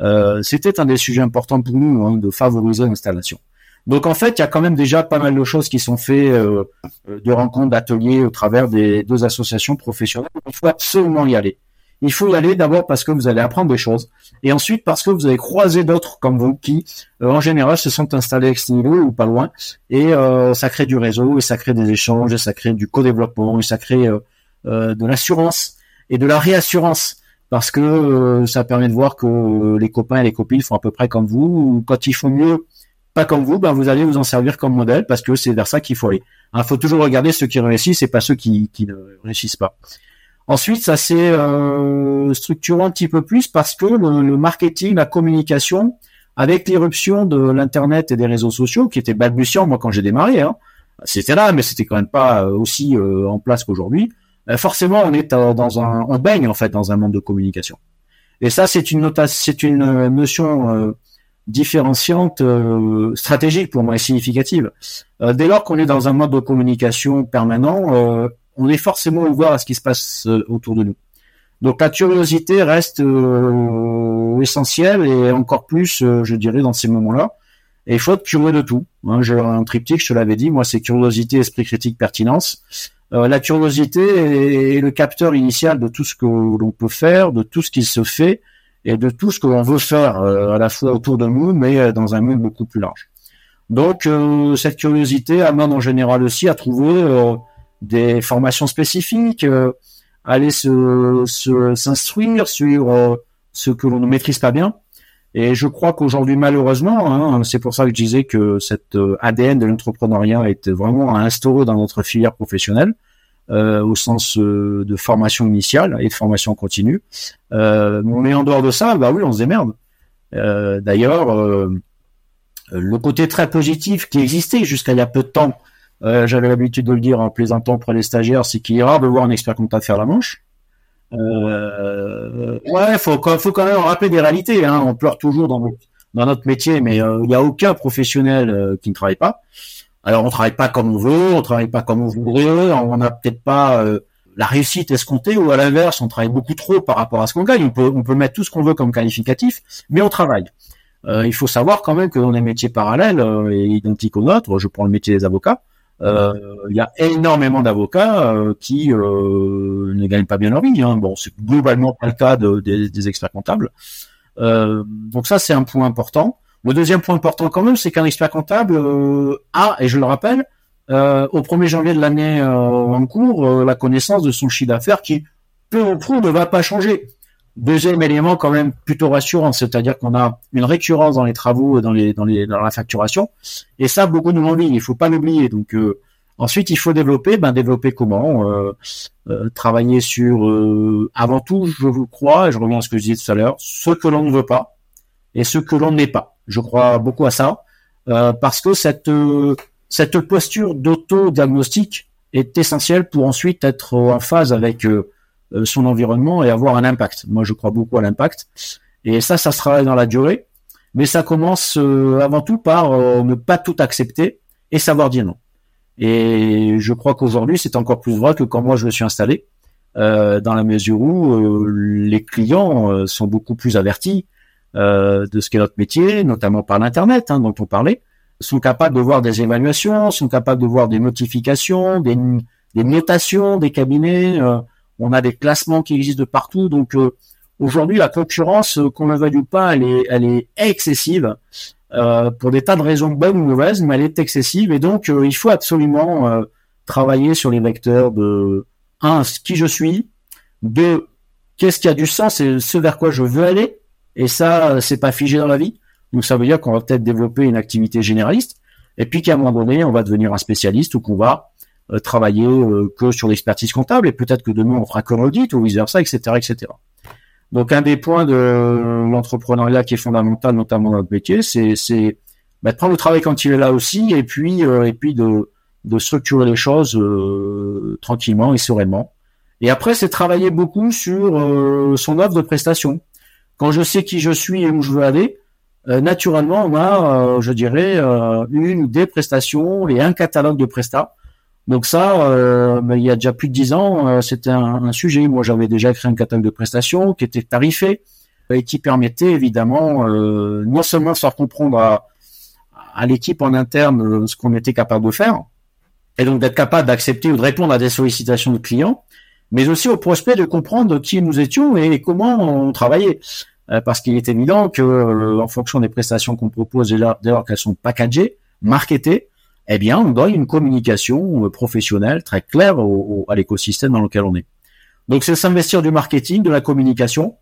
euh, c'était un des sujets importants pour nous hein, de favoriser l'installation. Donc en fait, il y a quand même déjà pas mal de choses qui sont faites, euh, de rencontres, d'ateliers au travers des deux associations professionnelles. Il faut absolument y aller. Il faut y aller d'abord parce que vous allez apprendre des choses, et ensuite parce que vous allez croiser d'autres comme vous qui, euh, en général, se sont installés à ce niveau ou pas loin, et euh, ça crée du réseau, et ça crée des échanges, et ça crée du co-développement, et ça crée euh, de l'assurance et de la réassurance parce que ça permet de voir que les copains et les copines font à peu près comme vous, ou quand ils font mieux, pas comme vous, ben vous allez vous en servir comme modèle parce que c'est vers ça qu'il faut aller. Il faut toujours regarder ceux qui réussissent et pas ceux qui, qui ne réussissent pas. Ensuite, ça s'est euh, structuré un petit peu plus parce que le, marketing, la communication, avec l'éruption de l'internet et des réseaux sociaux, qui était balbutiant moi quand j'ai démarré, hein, c'était là, mais c'était quand même pas euh, aussi euh, en place qu'aujourd'hui. Euh, forcément, on est dans un, on baigne en fait dans un monde de communication. Et ça, c'est une c'est une notion différenciante stratégique pour moi et significative. dès lors qu'on est dans un mode de communication permanent, on est forcément ouvert à ce qui se passe euh, autour de nous. Donc la curiosité reste euh, essentielle et encore plus, euh, je dirais, dans ces moments-là. Et il faut être curieux de tout. Hein, J'ai un triptyque, je te l'avais dit, moi c'est curiosité, esprit critique, pertinence. La curiosité est, le capteur initial de tout ce que l'on peut faire, de tout ce qui se fait et de tout ce que l'on veut faire à la fois autour de nous, mais dans un monde beaucoup plus large. Donc cette curiosité amène en général aussi à trouver des formations spécifiques, euh, aller se s'instruire sur euh, ce que l'on ne maîtrise pas bien. Et je crois qu'aujourd'hui, malheureusement, hein, c'est pour ça que je disais que cet euh, ADN de l'entrepreneuriat est vraiment instauré dans notre filière professionnelle, au sens de formation initiale et de formation continue. mais en dehors de ça, bah oui, on se démerde. D'ailleurs, le côté très positif qui existait jusqu'à il y a peu de temps euh, j'avais l'habitude de le dire en plaisantant pour les stagiaires, c'est qu'il est rare de voir un expert comptable faire la manche. Euh, ouais, faut, faut quand même rappeler des réalités. Hein. On pleure toujours dans notre, métier, mais euh, il n'y a aucun professionnel euh, qui ne travaille pas. Alors on travaille pas comme on veut, on travaille pas comme on voudrait, on n'a peut-être pas la réussite escomptée, ou à l'inverse, on travaille beaucoup trop par rapport à ce qu'on gagne. On peut, mettre tout ce qu'on veut comme qualificatif, mais on travaille. il faut savoir quand même que dans des métiers parallèles et identiques aux nôtres, je prends le métier des avocats, euh, il y a énormément d'avocats euh, qui euh, ne gagnent pas bien leur vie. Hein. Bon, c'est globalement pas le cas de, des, experts comptables. donc ça, c'est un point important. Le deuxième point important quand même, c'est qu'un expert comptable a, et je le rappelle, au 1er janvier de l'année en cours, la connaissance de son chiffre d'affaires qui, peu ou prou, ne va pas changer. Deuxième élément quand même plutôt rassurant, c'est-à-dire qu'on a une récurrence dans les travaux, dans les dans les dans la facturation, et ça beaucoup nous l'ont il faut pas l'oublier. Donc euh, ensuite il faut développer, ben développer comment euh, euh, Travailler sur avant tout, je vous crois, et je reviens à ce que je disais tout à l'heure, ce que l'on ne veut pas et ce que l'on n'est pas. Je crois beaucoup à ça parce que cette cette posture d'auto-diagnostic est essentielle pour ensuite être en phase avec euh, son environnement et avoir un impact. Moi, je crois beaucoup à l'impact. Et ça, ça sera dans la durée. Mais ça commence euh, avant tout par euh, ne pas tout accepter et savoir dire non. Et je crois qu'aujourd'hui, c'est encore plus vrai que quand moi je me suis installé, dans la mesure où les clients sont beaucoup plus avertis de ce qu'est notre métier, notamment par l'internet hein, dont on parlait, sont capables de voir des évaluations, sont capables de voir des notifications, des, des notations des cabinets on a des classements qui existent de partout. Donc euh, aujourd'hui, la concurrence, euh, qu'on ne veuille ou pas, elle est, excessive euh, pour des tas de raisons bonnes ou mauvaises, mais elle est excessive. Et donc, il faut absolument travailler sur les vecteurs de un, qui je suis, deux, qu'est-ce qui a du sens et ce vers quoi je veux aller. Et ça, c'est pas figé dans la vie. Donc ça veut dire qu'on va peut-être développer une activité généraliste, et puis qu'à un moment donné, on va devenir un spécialiste ou qu'on va travailler euh, que sur l'expertise comptable et peut-être que demain on fera comme audit ou vice versa, etc., etc. Donc un des points de l'entrepreneuriat qui est fondamental, notamment dans notre métier, c'est bah, de prendre le travail quand il est là aussi et puis euh, et puis de structurer les choses tranquillement et sereinement. Et après, c'est travailler beaucoup sur son offre de prestation. Quand je sais qui je suis et où je veux aller, naturellement, on a, je dirais, une ou des prestations et un catalogue de prestats donc ça, euh, il y a déjà plus de dix ans, euh, c'était un, sujet. Moi, j'avais déjà créé un catalogue de prestations qui était tarifé et qui permettait évidemment euh, non seulement de faire comprendre à, à l'équipe en interne euh, ce qu'on était capable de faire, et donc d'être capable d'accepter ou de répondre à des sollicitations de clients, mais aussi aux prospects de comprendre qui nous étions et comment on travaillait. Euh, parce qu'il est évident que, euh, en fonction des prestations qu'on propose, dès lors, qu'elles sont packagées, marketées, eh bien, on donne une communication professionnelle très claire à l'écosystème dans lequel on est. Donc, c'est s'investir du marketing, de la communication.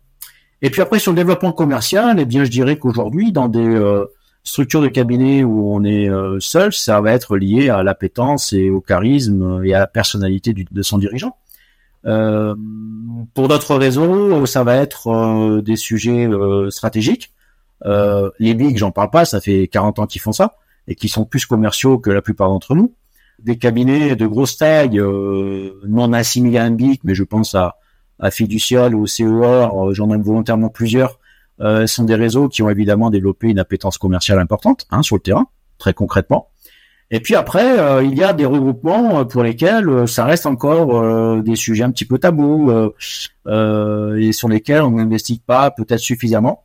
Et puis après, sur le développement commercial, eh bien, je dirais qu'aujourd'hui, dans des structure de cabinet où on est euh, seul, ça va être lié à l'appétence et au charisme et à la personnalité de son dirigeant. Euh, pour d'autres réseaux, ça va être euh, des sujets stratégiques. les bigs, j'en parle pas, ça fait 40 ans qu'ils font ça et qui sont plus commerciaux que la plupart d'entre nous. Des cabinets de grosse taille, non assimilés à un big, mais je pense à, à Fiducial ou CER, j'en aime volontairement plusieurs, euh, sont des réseaux qui ont évidemment développé une appétence commerciale importante hein, sur le terrain, très concrètement. Et puis après, euh, il y a des regroupements euh, pour lesquels euh, ça reste encore des sujets un petit peu tabous et sur lesquels on n'investit pas peut-être suffisamment.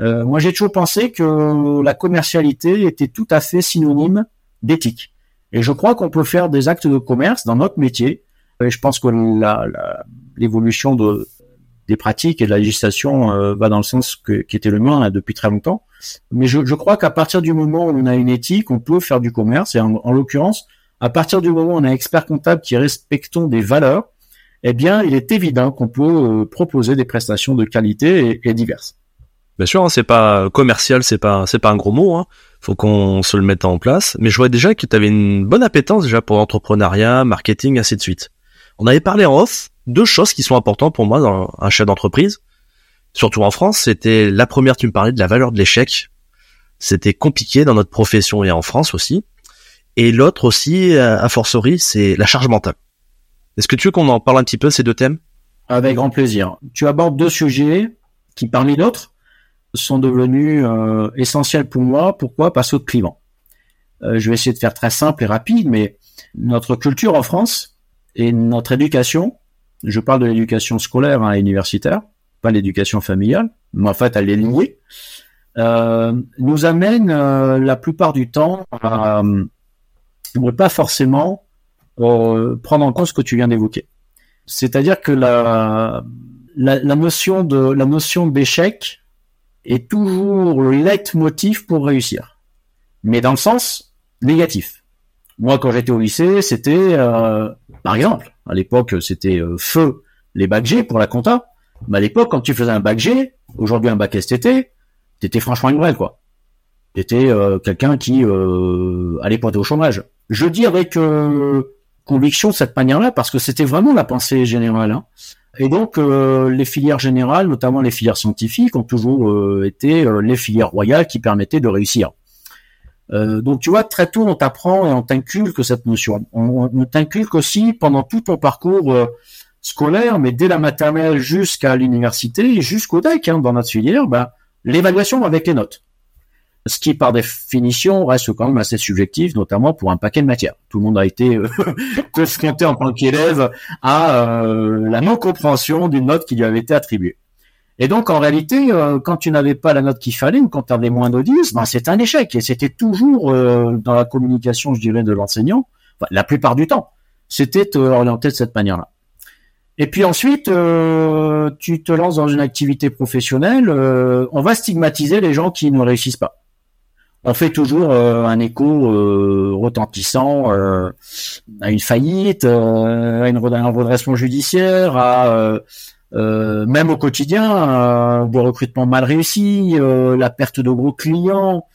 Moi, j'ai toujours pensé que la commercialité était tout à fait synonyme d'éthique. Et je crois qu'on peut faire des actes de commerce dans notre métier. Et je pense que l'évolution de, des pratiques et de la législation euh, va dans le sens que, qui était le mien depuis très longtemps. Mais je, je crois qu'à partir du moment où on a une éthique, on peut faire du commerce. Et en, l'occurrence, à partir du moment où on a un expert comptable qui respectons des valeurs, eh bien, il est évident qu'on peut euh, proposer des prestations de qualité et, diverses. Bien sûr, hein, c'est pas commercial, c'est pas c'est pas un gros mot. Hein. Faut qu'on se le mette en place. Mais je vois déjà que tu avais une bonne appétence déjà pour l'entrepreneuriat, marketing, ainsi de suite. On avait parlé en off deux choses qui sont importantes pour moi dans un chef d'entreprise, surtout en France. C'était la première, tu me parlais de la valeur de l'échec. C'était compliqué dans notre profession et en France aussi. Et l'autre aussi, à fortiori, c'est la charge mentale. Est-ce que tu veux qu'on en parle un petit peu ces deux thèmes? Avec grand plaisir. Tu abordes deux sujets qui, parmi d'autres, sont devenus euh, essentiels pour moi. Pourquoi? Parce que clivant. Euh, je vais essayer de faire très simple et rapide, mais notre culture en France et notre éducation je parle de l'éducation scolaire hein, et universitaire, pas l'éducation familiale, mais en fait elle est liée, euh, nous amène euh, la plupart du temps à ne pas forcément euh, prendre en compte ce que tu viens d'évoquer. C'est-à-dire que la, la, la, notion de la notion d'échec est toujours le leitmotiv pour réussir, mais dans le sens négatif. Moi, quand j'étais au lycée, c'était, par exemple, à l'époque, c'était euh, feu les bacs G pour la compta. Mais à l'époque, quand tu faisais un bac G, aujourd'hui un bac STT, t'étais franchement une brêle, quoi. T'étais euh, quelqu'un qui euh, allait pointer au chômage. Je dis avec conviction de cette manière-là parce que c'était vraiment la pensée générale. Hein. Et donc, les filières générales, notamment les filières scientifiques, ont toujours été les filières royales qui permettaient de réussir. Euh, donc tu vois, très tôt on t'apprend et on t'inculque cette notion. On, t'inculque aussi pendant tout ton parcours euh, scolaire, mais dès la maternelle jusqu'à l'université, jusqu'au DEC hein, dans notre filière, bah, l'évaluation avec les notes. Ce qui par définition reste quand même assez subjectif, notamment pour un paquet de matières. Tout le monde a été euh, confronté en tant qu'élève à la non-compréhension d'une note qui lui avait été attribuée. Et donc, en réalité, euh, quand tu n'avais pas la note qu'il fallait, ou quand tu avais moins de 10, ben, c'est un échec. Et c'était toujours euh, dans la communication, je dirais, de l'enseignant, la plupart du temps, c'était orienté de cette manière-là. Et puis ensuite, euh, tu te lances dans une activité professionnelle, on va stigmatiser les gens qui ne réussissent pas. On fait toujours un écho retentissant à une faillite, à, une, un redressement judiciaire, à euh, même au quotidien, euh, des recrutements mal réussis, euh, la perte de gros clients.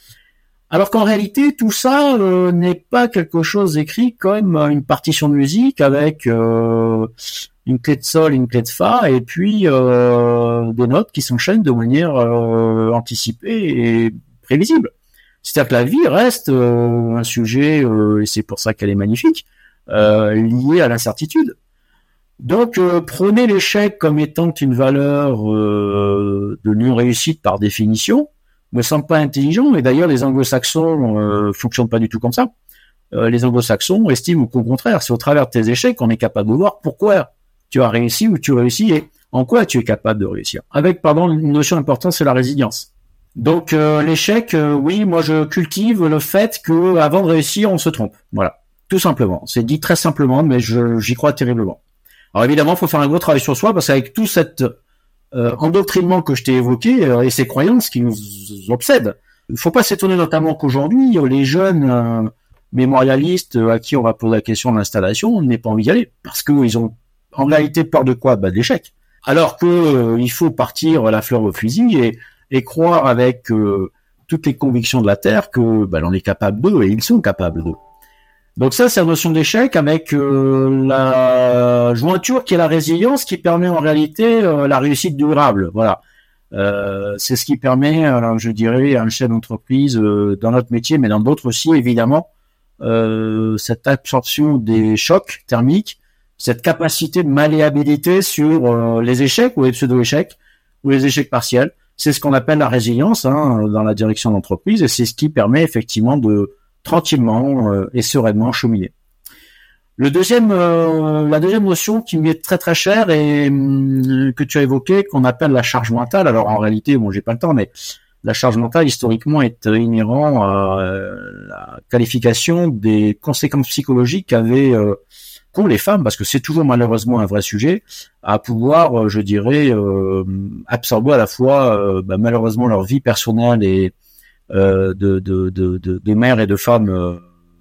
Alors qu'en réalité, tout ça euh, n'est pas quelque chose écrit comme une partition de musique avec une clé de sol, une clé de fa, et puis des notes qui s'enchaînent de manière anticipée et prévisible. C'est-à-dire que la vie reste un sujet, et c'est pour ça qu'elle est magnifique, lié à l'incertitude. Donc euh, prenez l'échec comme étant une valeur euh, de non-réussite par définition, me semble pas intelligent, et d'ailleurs les anglo-saxons euh, fonctionnent pas du tout comme ça. Euh, les anglo-saxons estiment qu'au contraire, c'est au travers de tes échecs qu'on est capable de voir pourquoi tu as réussi ou tu réussis et en quoi tu es capable de réussir. Avec, pardon, une notion importante, c'est la résilience. Donc l'échec, oui, moi je cultive le fait que avant de réussir, on se trompe. Voilà, tout simplement. C'est dit très simplement, mais j'y crois terriblement. Alors évidemment, il faut faire un gros travail sur soi parce qu'avec tout cet euh, endoctrinement que je t'ai évoqué euh, et ces croyances qui nous obsèdent, il faut pas s'étonner notamment qu'aujourd'hui, les jeunes mémorialistes à qui on va poser la question de l'installation n'aient pas envie d'y aller parce qu'ils ont en réalité peur de quoi? Bah, de l'échec. Alors que il faut partir la fleur au fusil et, et croire avec toutes les convictions de la Terre que bah, l'on est capable d'eux et ils sont capables d'eux. Donc ça, c'est la notion d'échec avec euh, la jointure qui est la résilience qui permet en réalité euh, la réussite durable. Voilà. Euh, c'est ce qui permet, alors, je dirais, à un chef d'entreprise dans notre métier, mais dans d'autres aussi, évidemment, cette absorption des chocs thermiques, cette capacité de malléabilité sur les échecs ou les pseudo-échecs ou les échecs partiels. C'est ce qu'on appelle la résilience hein, dans la direction d'entreprise et c'est ce qui permet effectivement de tranquillement euh, et sereinement cheminer. Le deuxième, euh, la deuxième notion qui m'est très très chère et hum, que tu as évoqué, qu'on appelle la charge mentale. Alors en réalité, bon, j'ai pas le temps, mais la charge mentale historiquement est inhérent à euh, la qualification des conséquences psychologiques qu'avaient pour les femmes, parce que c'est toujours malheureusement un vrai sujet, à pouvoir, je dirais, absorber à la fois bah, malheureusement leur vie personnelle et euh, de, de, de, de, mères et de femmes euh,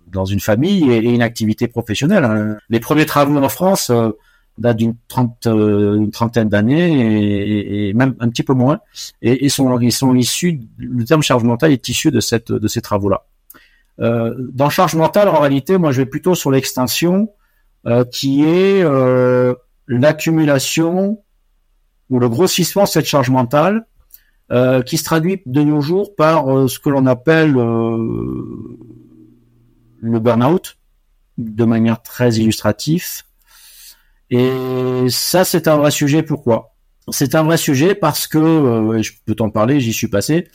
dans une famille et, une activité professionnelle. Hein. Les premiers travaux en France euh, datent d'une trente, trentaine d'années et, même un petit peu moins, et, sont, ils sont issus. Le terme charge mentale est issu de cette de ces travaux-là. Euh, dans charge mentale, en réalité, moi, je vais plutôt sur l'extinction, euh, qui est euh, l'accumulation ou le grossissement de cette charge mentale euh, qui se traduit de nos jours par euh, ce que l'on appelle euh, le burn-out, de manière très illustrative. Et ça, c'est un vrai sujet. Pourquoi? C'est un vrai sujet parce que, je peux t'en parler, j'y suis passé.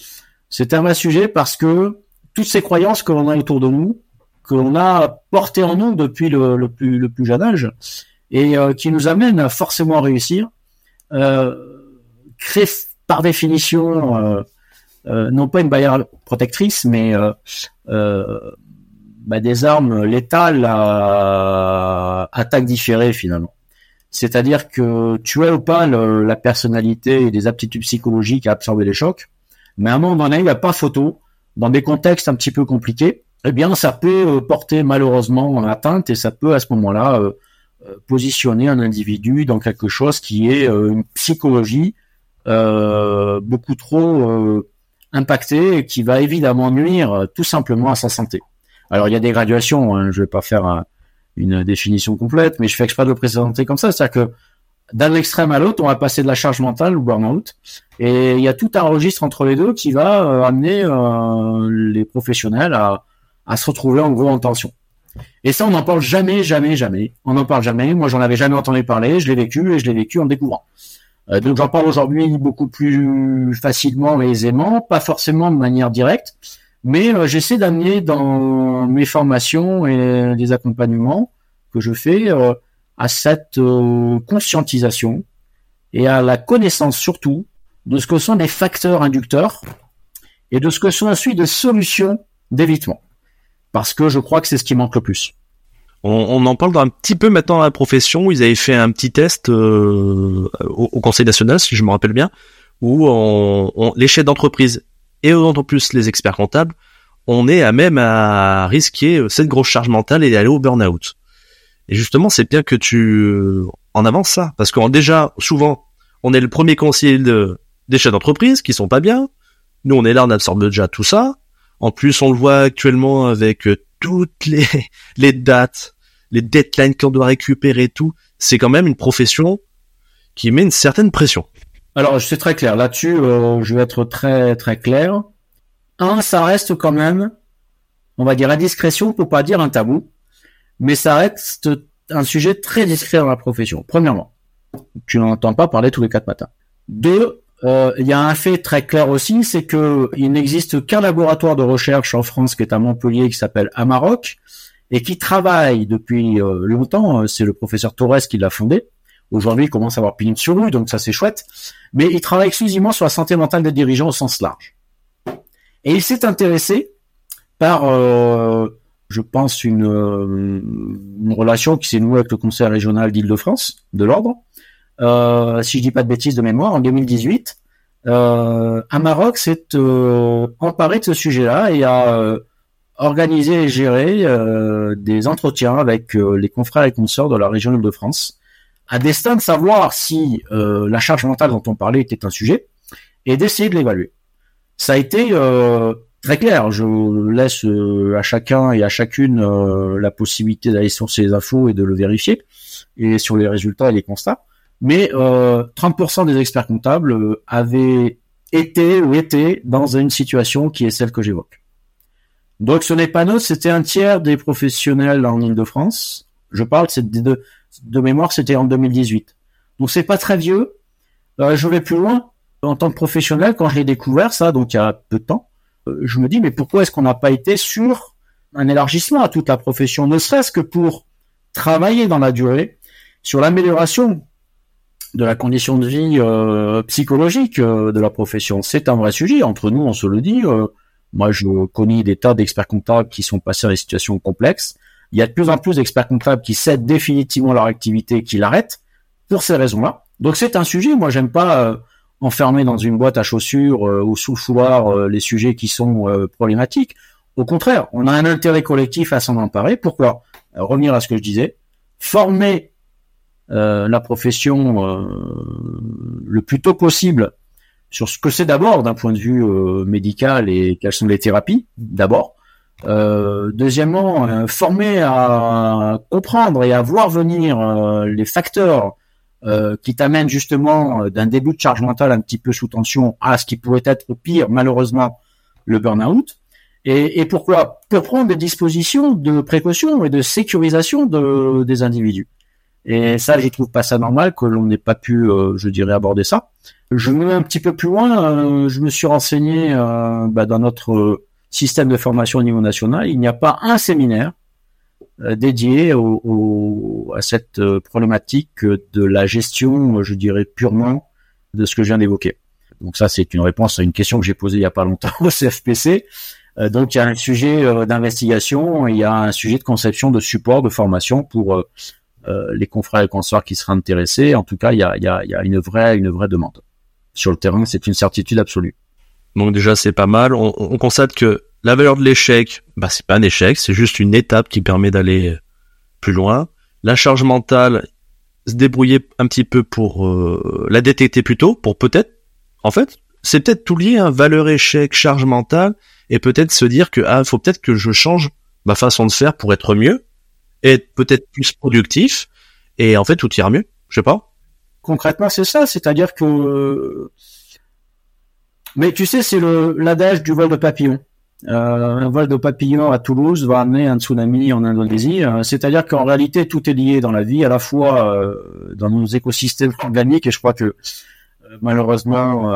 C'est un vrai sujet parce que toutes ces croyances que l'on a autour de nous, que l'on a portées en nous depuis le, plus, le plus jeune âge, et qui nous forcément à réussir, euh, par définition, euh, euh, non pas une barrière protectrice, mais euh, bah, des armes létales à attaque différée finalement. C'est-à-dire que tu as ou pas la personnalité et des aptitudes psychologiques à absorber les chocs, mais à un moment donné, il n'y a pas photo, dans des contextes un petit peu compliqués, eh bien, ça peut porter malheureusement en atteinte et ça peut à ce moment-là positionner un individu dans quelque chose qui est une psychologie euh, beaucoup trop euh, impacté et qui va évidemment nuire euh, tout simplement à sa santé. Alors il y a des graduations, hein, je vais pas faire une définition complète, mais je fais exprès de le présenter comme ça, c'est-à-dire que d'un extrême à l'autre, on va passer de la charge mentale au burn-out, et il y a tout un registre entre les deux qui va amener les professionnels à, à se retrouver en gros en tension. Et ça, on n'en parle jamais, jamais, jamais. On n'en parle jamais. Moi, j'en avais jamais entendu parler. Je l'ai vécu et je l'ai vécu en découvrant. Euh, donc j'en parle aujourd'hui beaucoup plus facilement et aisément, pas forcément de manière directe, mais euh, j'essaie d'amener dans mes formations et les accompagnements que je fais euh, à cette conscientisation et à la connaissance surtout de ce que sont les facteurs inducteurs et de ce que sont ensuite des solutions d'évitement. Parce que je crois que c'est ce qui manque le plus. On, en parle un petit peu maintenant dans la profession. Ils avaient fait un petit test euh, au, Conseil national, si je me rappelle bien, où on, les chefs d'entreprise et en plus les experts comptables, on est à même à risquer cette grosse charge mentale et aller au burn-out. Et justement, c'est bien que tu euh, en avances ça, parce qu'on déjà souvent, on est le premier conseiller de, des chefs d'entreprise qui sont pas bien. Nous, on est là, on absorbe déjà tout ça. En plus, on le voit actuellement avec toutes les, dates, les deadlines qu'on doit récupérer tout, c'est quand même une profession qui met une certaine pression. Alors, c'est très clair. Là-dessus, euh, je vais être très très clair. Un, ça reste quand même, on va dire indiscrétion pour pas dire un tabou, mais ça reste un sujet très discret dans la profession. Premièrement, tu n'entends pas parler tous les quatre matins. Deux, euh, il y a un fait très clair aussi, c'est que il n'existe qu'un laboratoire de recherche en France qui est à Montpellier qui s'appelle Amaroc et qui travaille depuis euh, longtemps. Euh, c'est le professeur Torres qui l'a fondé. Aujourd'hui, il commence à avoir pignon sur rue, donc ça c'est chouette. Mais il travaille exclusivement sur la santé mentale des dirigeants au sens large. Et il s'est intéressé par je pense, une, une relation qui s'est nouée avec le Conseil régional d'Île-de-France, de l'ordre. Euh, si je dis pas de bêtises de mémoire, en 2018, euh, Maroc s'est euh, emparé de ce sujet-là et a euh, organisé et géré euh, des entretiens avec les confrères et consorts de la région Île-de-France, à destin de savoir si la charge mentale dont on parlait était un sujet et d'essayer de l'évaluer. Ça a été très clair. Je laisse à chacun et à chacune la possibilité d'aller sur ces infos et de le vérifier et sur les résultats et les constats mais euh, 30% des experts comptables euh, avaient été ou étaient dans une situation qui est celle que j'évoque. Donc ce n'est pas neutre, c'était un tiers des professionnels en Ile-de-France. Je parle de, de mémoire, c'était en 2018. Donc c'est pas très vieux. Euh, je vais plus loin. En tant que professionnel, quand j'ai découvert ça, donc il y a peu de temps, euh, je me dis mais pourquoi est-ce qu'on n'a pas été sur un élargissement à toute la profession, ne serait-ce que pour travailler dans la durée sur l'amélioration de la condition de vie euh, psychologique euh, de la profession. C'est un vrai sujet. Entre nous, on se le dit. Euh, moi, je connais des tas d'experts comptables qui sont passés à des situations complexes. Il y a de plus en plus d'experts comptables qui cèdent définitivement leur activité, qui l'arrêtent pour ces raisons-là. Donc c'est un sujet. Moi, j'aime pas enfermer dans une boîte à chaussures ou sous le les sujets qui sont problématiques. Au contraire, on a un intérêt collectif à s'en emparer. Pourquoi? Revenir à ce que je disais. Former la profession euh, le plus tôt possible sur ce que c'est d'abord d'un point de vue euh, médical et quelles sont les thérapies d'abord. deuxièmement, former à comprendre et à voir venir les facteurs qui t'amènent justement d'un début de charge mentale un petit peu sous tension à ce qui pourrait être pire malheureusement le burn-out. Et, et, pourquoi? Pour prendre des dispositions de précaution et de sécurisation de, des individus. Et ça, je trouve pas ça normal que l'on n'ait pas pu, euh, je dirais, aborder ça. Je me mets un petit peu plus loin. Euh, je me suis renseigné euh, bah, dans notre système de formation au niveau national. Il n'y a pas un séminaire dédié au, à cette problématique de la gestion, je dirais, purement de ce que je viens d'évoquer. Donc ça, c'est une réponse à une question que j'ai posée il y a pas longtemps au CFPC. donc il y a un sujet d'investigation, il y a un sujet de conception, de support, de formation pour euh, les confrères et consorts qui seraient intéressés. En tout cas, il y a, y, a, y a, une vraie une vraie demande. Sur le terrain, c'est une certitude absolue. Donc déjà, c'est pas mal. On, on, constate que la valeur de l'échec, bah c'est pas un échec, c'est juste une étape qui permet d'aller plus loin. La charge mentale, se débrouiller un petit peu pour euh, la détecter plus tôt, pour peut-être, en fait, c'est peut-être tout lié, hein, valeur échec, charge mentale, et peut-être se dire que ah, faut peut-être que je change ma façon de faire pour être mieux être peut-être plus productif et en fait tout ira mieux. Je sais pas. Concrètement, c'est ça, c'est-à-dire que mais tu sais, c'est le l'adage du vol de papillon. Euh, un vol de papillon à Toulouse va amener un tsunami en Indonésie. Euh, c'est-à-dire qu'en réalité, tout est lié dans la vie, à la fois euh, dans nos écosystèmes organiques, et je crois que euh, malheureusement,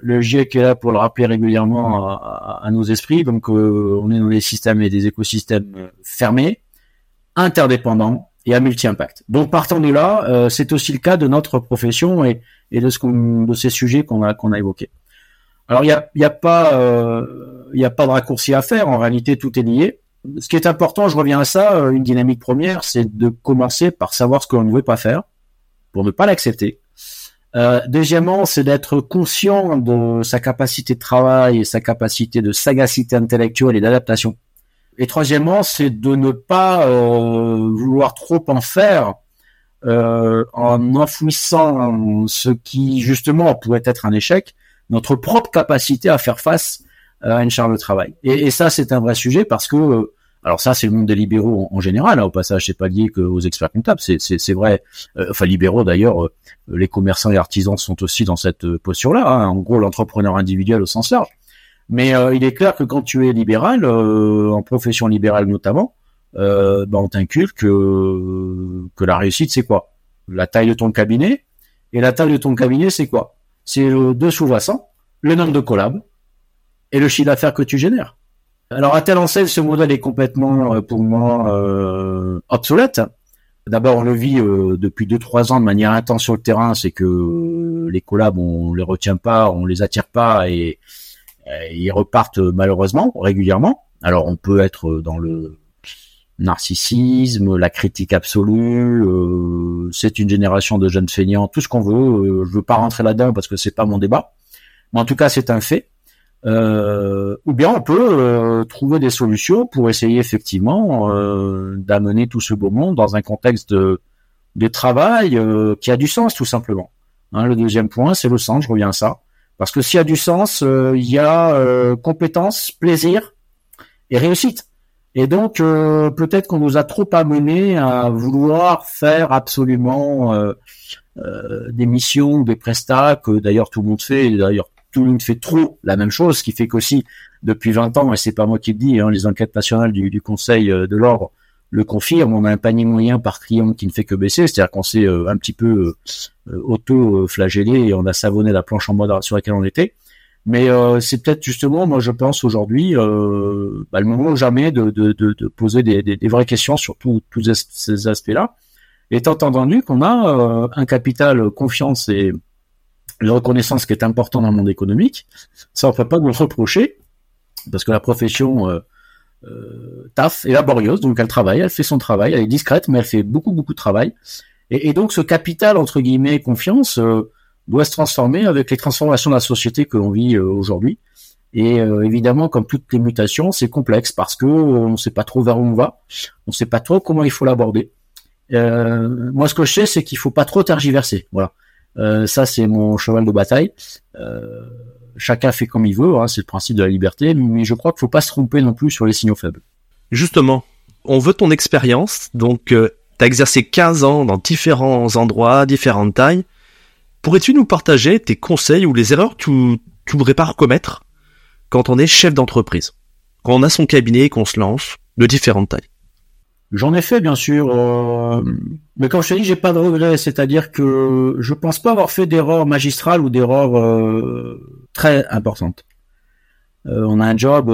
le GIEC est là pour le rappeler régulièrement à, à nos esprits. Donc, on est dans des systèmes et des écosystèmes fermés interdépendant et à multi-impact. Donc partant de là, euh, c'est aussi le cas de notre profession et, et de, ce de ces sujets qu'on a, évoqués. Alors il y a, euh, y a pas de raccourci à faire. En réalité, tout est lié. Ce qui est important, je reviens à ça, euh, une dynamique première, c'est de commencer par savoir ce que l'on ne veut pas faire pour ne pas l'accepter. Deuxièmement, c'est d'être conscient de sa capacité de travail et sa capacité de sagacité intellectuelle et d'adaptation et troisièmement, c'est de ne pas euh, vouloir trop en faire euh, en enfouissant ce qui justement pourrait être un échec, notre propre capacité à faire face à une charge de travail. Et, ça, c'est un vrai sujet parce que euh, alors ça, c'est le monde des libéraux en, général. Hein, au passage, c'est pas lié qu'aux experts comptables. C'est vrai. enfin, libéraux d'ailleurs, les commerçants et artisans sont aussi dans cette posture-là. Hein. En gros, l'entrepreneur individuel au sens large. Mais euh, il est clair que quand tu es libéral, euh, en profession libérale notamment, euh, ben on t'inculque que, la réussite c'est quoi? La taille de ton cabinet. Et la taille de ton cabinet c'est quoi? C'est le deux sous-jacents, le nombre de collabs et le chiffre d'affaires que tu génères. Alors à tel enseigne, ce modèle est complètement pour moi obsolète. D'abord, on le vit depuis deux trois ans de manière intense sur le terrain, c'est que les collabs on les retient pas, on les attire pas et euh, ils repartent malheureusement régulièrement. Alors on peut être dans le narcissisme, la critique absolue. c'est une génération de jeunes feignants, tout ce qu'on veut. je veux pas rentrer là-dedans parce que c'est pas mon débat, mais en tout cas c'est un fait. ou bien on peut trouver des solutions pour essayer effectivement d'amener tout ce beau monde dans un contexte de, de travail qui a du sens tout simplement. Hein, le deuxième point, c'est le sens, je reviens à ça. Parce que s'il y a du sens, euh, il y a euh, compétence, plaisir et réussite. Et donc, euh, peut-être qu'on nous a trop amené à vouloir faire absolument des missions, des prestats, que d'ailleurs tout le monde fait, d'ailleurs tout le monde fait trop la même chose, ce qui fait qu'aussi, depuis 20 ans, et c'est pas moi qui le dis, hein, les enquêtes nationales du, du Conseil de l'ordre le confirme. On a un panier moyen par client qui ne fait que baisser, c'est-à-dire qu'on s'est euh, un petit peu euh, auto-flagellé et on a savonné la planche en mode sur laquelle on était. Mais euh, c'est peut-être justement, moi je pense aujourd'hui, bah, le moment jamais de, de, de, poser des, des, vraies questions sur tous ces aspects-là. Étant entendu qu'on a un capital confiance et une reconnaissance qui est important dans le monde économique, ça on peut pas nous reprocher, parce que la profession euh, taf et laborieuse, donc elle travaille, elle fait son travail, elle est discrète, mais elle fait beaucoup beaucoup de travail. Et, donc ce capital entre guillemets confiance euh, doit se transformer avec les transformations de la société que l'on vit euh, aujourd'hui. Et évidemment, comme toutes les mutations, c'est complexe parce que on ne sait pas trop vers où on va, on ne sait pas trop comment il faut l'aborder. moi, ce que je sais, c'est qu'il faut pas trop tergiverser. Voilà, ça c'est mon cheval de bataille chacun fait comme il veut, hein, c'est le principe de la liberté, mais je crois qu'il faut pas se tromper non plus sur les signaux faibles. Justement, on veut ton expérience, donc euh, tu exercé 15 ans dans différents endroits, différentes tailles. Pourrais-tu nous partager tes conseils ou les erreurs que tu, tu voudrais pas commettre quand on est chef d'entreprise, quand on a son cabinet et qu'on se lance de différentes tailles J'en ai fait bien sûr, euh, mais comme je t'ai dit, j'ai pas de regrets. C'est-à-dire que je pense pas avoir fait d'erreurs magistrales ou d'erreurs euh, très importantes. Euh, on a un job,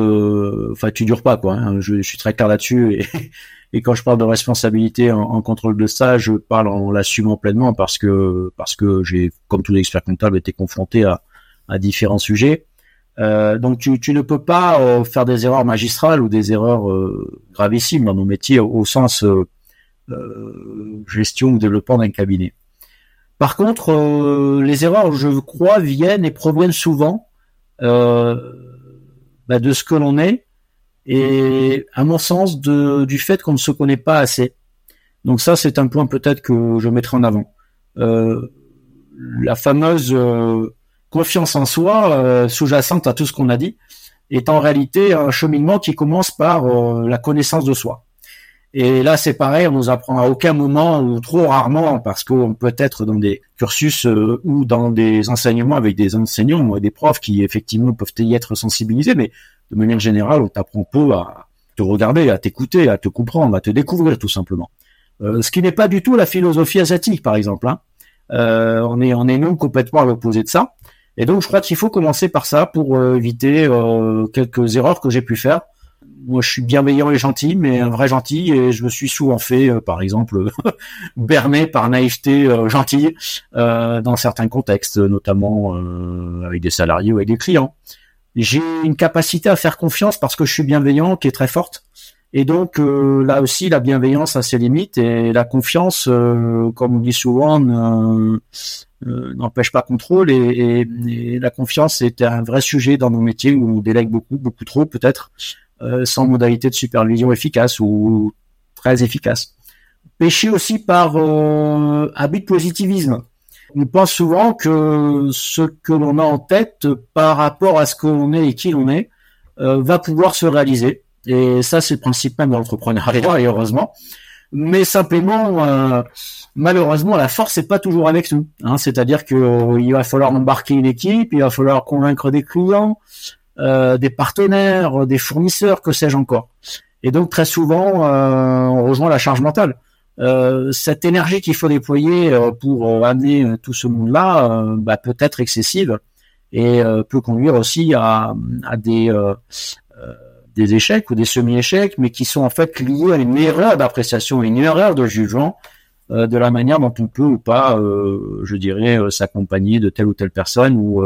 enfin tu dures pas quoi. Hein. Je, suis très clair là-dessus et, et, quand je parle de responsabilité en, contrôle de stage, je parle en l'assumant pleinement parce que parce que j'ai, comme tous les experts comptables, été confronté à, à différents sujets. Euh, donc tu, tu, ne peux pas euh, faire des erreurs magistrales ou des erreurs euh, gravissimes dans nos métiers au, sens gestion ou développement d'un cabinet. Par contre, les erreurs, je crois, viennent et proviennent souvent bah, de ce que l'on est et, à mon sens, de, du fait qu'on ne se connaît pas assez. Donc ça, c'est un point peut-être que je mettrai en avant. la fameuse confiance en soi, euh, sous-jacente à tout ce qu'on a dit, est en réalité un cheminement qui commence par euh, la connaissance de soi. Et là, c'est pareil, on nous apprend à aucun moment ou trop rarement, parce qu'on peut être dans des cursus euh, ou dans des enseignements avec des enseignants ou des profs qui effectivement peuvent y être sensibilisés, mais de manière générale, on t'apprend peu à te regarder, à t'écouter, à te comprendre, à te découvrir tout simplement. ce qui n'est pas du tout la philosophie asiatique, par exemple. Hein. on est on est nous complètement à l'opposé de ça. Et donc, je crois qu'il faut commencer par ça pour euh, éviter euh, quelques erreurs que j'ai pu faire. Moi, je suis bienveillant et gentil, mais un vrai gentil, et je me suis souvent fait, euh, par exemple, berner par naïveté gentille dans certains contextes, notamment avec des salariés ou avec des clients. J'ai une capacité à faire confiance parce que je suis bienveillant, qui est très forte. Et donc là aussi, la bienveillance a ses limites et la confiance, comme on dit souvent, euh, n'empêche pas contrôle et, et, la confiance est un vrai sujet dans nos métiers où on délègue beaucoup, beaucoup trop peut-être, euh, sans modalité de supervision efficace ou très efficace. Péché aussi par euh, habit de positivisme. On pense souvent que ce que l'on a en tête par rapport à ce que l'on est et qui l'on est euh, va pouvoir se réaliser. Et ça, c'est le principe même de l'entrepreneuriat, et heureusement mais simplement euh, malheureusement la force n'est pas toujours avec nous. Hein, C'est-à-dire qu'il euh, va falloir embarquer une équipe, il va falloir convaincre des clients, euh, des partenaires, des fournisseurs, que sais-je encore. Et donc très souvent on rejoint la charge mentale. cette énergie qu'il faut déployer pour amener tout ce monde-là bah, peut être excessive et peut conduire aussi à, à des des échecs ou des semi-échecs, mais qui sont en fait liés à une erreur d'appréciation, une erreur de jugement euh, de la manière dont on peut ou pas, euh, je dirais, euh, s'accompagner de telle ou telle personne ou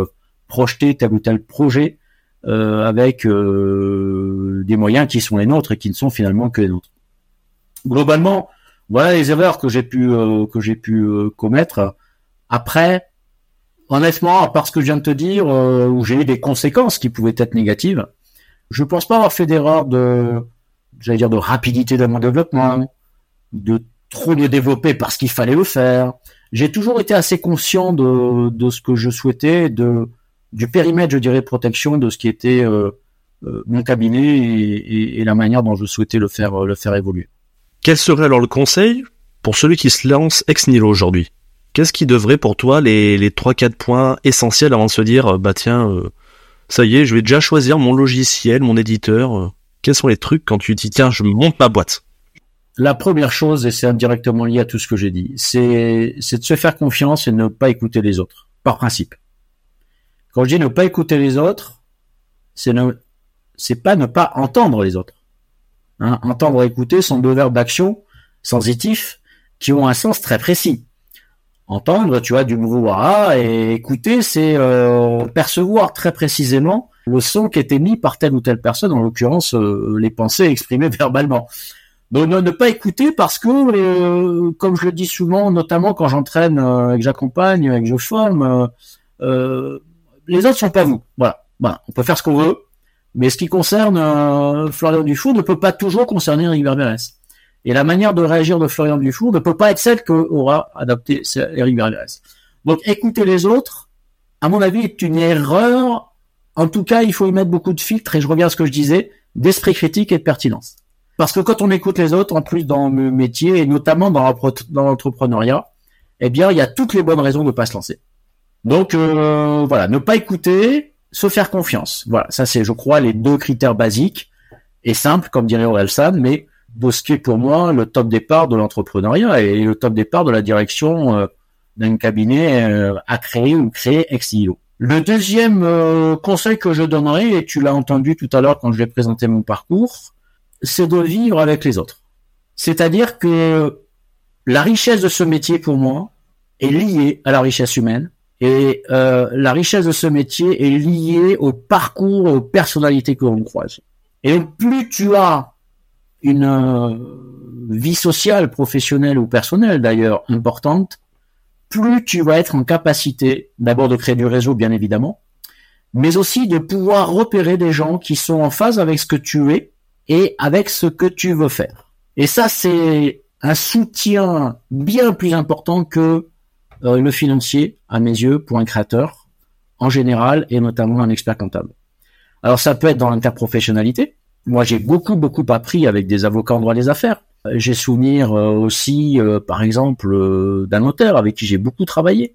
projeter tel ou tel projet avec des moyens qui sont les nôtres et qui ne sont finalement que les nôtres. globalement, voilà les erreurs que j'ai pu que j'ai pu commettre. Après, honnêtement, à part ce que je viens de te dire, où j'ai eu des conséquences qui pouvaient être négatives, je pense pas avoir fait d'erreur de, j'allais dire, de rapidité dans mon développement, de trop me développer parce qu'il fallait le faire. J'ai toujours été assez conscient de, de ce que je souhaitais, de du périmètre, je dirais, de protection de ce qui était euh, euh, mon cabinet et, et, la manière dont je souhaitais le faire le faire évoluer. Quel serait alors le conseil pour celui qui se lance ex nihilo aujourd'hui? Qu'est-ce qui devrait pour toi les les trois quatre points essentiels avant de se dire bah tiens euh, ça y est, je vais déjà choisir mon logiciel, mon éditeur. Quels sont les trucs quand tu dis tiens, je monte ma boîte? La première chose, et c'est indirectement lié à tout ce que j'ai dit, c'est de se faire confiance et ne pas écouter les autres, par principe. Quand je dis ne pas écouter les autres, c'est ne pas ne pas entendre les autres. Hein, entendre et écouter sont deux verbes d'action sensitifs qui ont un sens très précis entendre, tu vois, du brouhaha et écouter, c'est euh, percevoir très précisément le son qui est émis par telle ou telle personne, en l'occurrence euh, les pensées exprimées verbalement. Donc ne, pas écouter parce que, euh, comme je le dis souvent, notamment quand j'entraîne et que j'accompagne et que je forme, les autres sont pas vous. Voilà. voilà. On peut faire ce qu'on veut, mais ce qui concerne Florian Dufour ne peut pas toujours concerner Eric Verberès. Et la manière de réagir de Florian Dufour ne peut pas être celle qu'aura adapté Eric Vergès. Donc écouter les autres, à mon avis, est une erreur. En tout cas, il faut y mettre beaucoup de filtres, et je reviens à ce que je disais, d'esprit critique et de pertinence. Parce que quand on écoute les autres, en plus dans le métier, et notamment dans l'entrepreneuriat, eh bien, il y a toutes les bonnes raisons de ne pas se lancer. Donc euh, voilà, ne pas écouter, se faire confiance. Voilà, ça c'est, je crois, les deux critères basiques et simples, comme dirait Orelsan, mais Bosquet pour moi le top départ de l'entrepreneuriat et le top départ de la direction euh, d'un cabinet euh, à créer ou créer ex Le deuxième euh, conseil que je donnerais, et tu l'as entendu tout à l'heure quand je vais présenter mon parcours, c'est de vivre avec les autres. C'est-à-dire que la richesse de ce métier pour moi est liée à la richesse humaine et la richesse de ce métier est liée au parcours, aux personnalités que l'on croise. Et plus tu as une euh, vie sociale, professionnelle ou personnelle d'ailleurs importante, plus tu vas être en capacité d'abord de créer du réseau bien évidemment, mais aussi de pouvoir repérer des gens qui sont en phase avec ce que tu es et avec ce que tu veux faire. Et ça c'est un soutien bien plus important que euh, le financier à mes yeux pour un créateur en général et notamment un expert comptable. Alors ça peut être dans l'interprofessionnalité, moi, j'ai beaucoup, beaucoup appris avec des avocats en droit des affaires. J'ai souvenir euh, aussi, euh, par exemple, euh, d'un notaire avec qui j'ai beaucoup travaillé.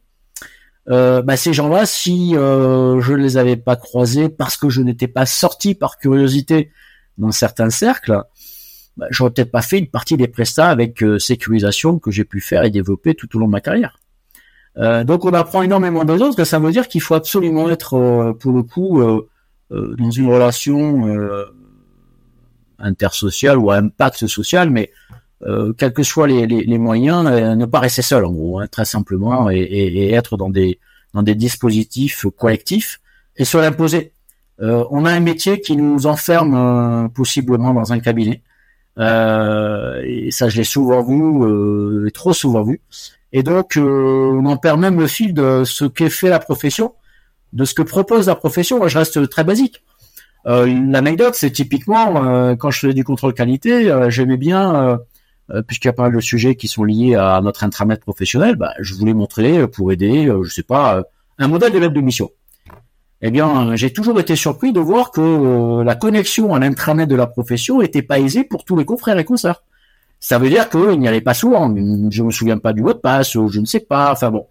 Bah, ces gens-là, si je ne les avais pas croisés parce que je n'étais pas sorti par curiosité dans certains cercles, bah, j'aurais peut-être pas fait une partie des prestats avec sécurisation que j'ai pu faire et développer tout au long de ma carrière. donc on apprend énormément de choses, que ça veut dire qu'il faut absolument être, pour le coup, dans une relation intersocial ou à impact social, mais euh, quels que soient les, les, les moyens, euh, ne pas rester seul en gros, hein, très simplement, et, et, et, être dans des dans des dispositifs collectifs et se l'imposer. Euh, on a un métier qui nous enferme euh, possiblement dans un cabinet. Euh, et ça, je l'ai souvent vu, et trop souvent vu. Et donc, on en perd même le fil de ce qu'est fait la profession, de ce que propose la profession. Moi, je reste très basique. Euh, L'anecdote, c'est typiquement euh, quand je faisais du contrôle qualité, euh, j'aimais bien, euh, puisqu'il y a pas mal de sujets qui sont liés à notre intranet professionnel, bah, je voulais montrer pour aider, je sais pas, un modèle de lettre de mission. Eh bien, j'ai toujours été surpris de voir que la connexion à l'intranet de la profession était pas aisée pour tous les confrères et consoeurs. Ça veut dire qu'il n'y allait pas souvent. Je me souviens pas du mot de passe, ou je ne sais pas. Enfin bon.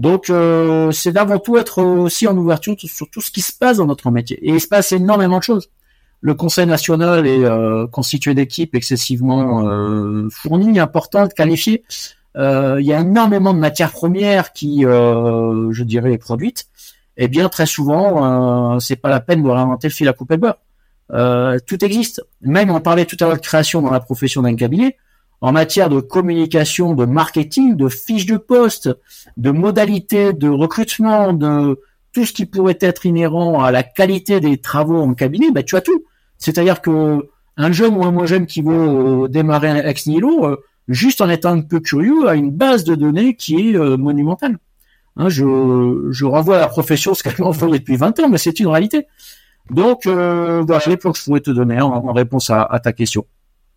Donc euh, c'est d'avant tout être aussi en ouverture sur tout ce qui se passe dans notre métier. Et il se passe énormément de choses. Le Conseil national est euh, constitué d'équipes excessivement euh, fournies, importantes, qualifiées. il y a énormément de matières premières qui, je dirais, est produites. Et bien très souvent, c'est pas la peine de réinventer le fil à couper le beurre. tout existe. Même on parlait tout à l'heure de création dans la profession d'un cabinet en matière de communication, de marketing, de fiches de poste, de modalités de recrutement, de tout ce qui pourrait être inhérent à la qualité des travaux en cabinet, ben tu as tout. C'est-à-dire que Un jeune ou un moins jeune qui veut démarrer ex nihilo, juste en étant un peu curieux, a une base de données qui est monumentale. Hein, je, je renvoie à la profession ce qu'elle fait depuis 20 ans, mais c'est une réalité. Donc, euh, voilà les points que je pourrais te donner en, réponse à, ta question.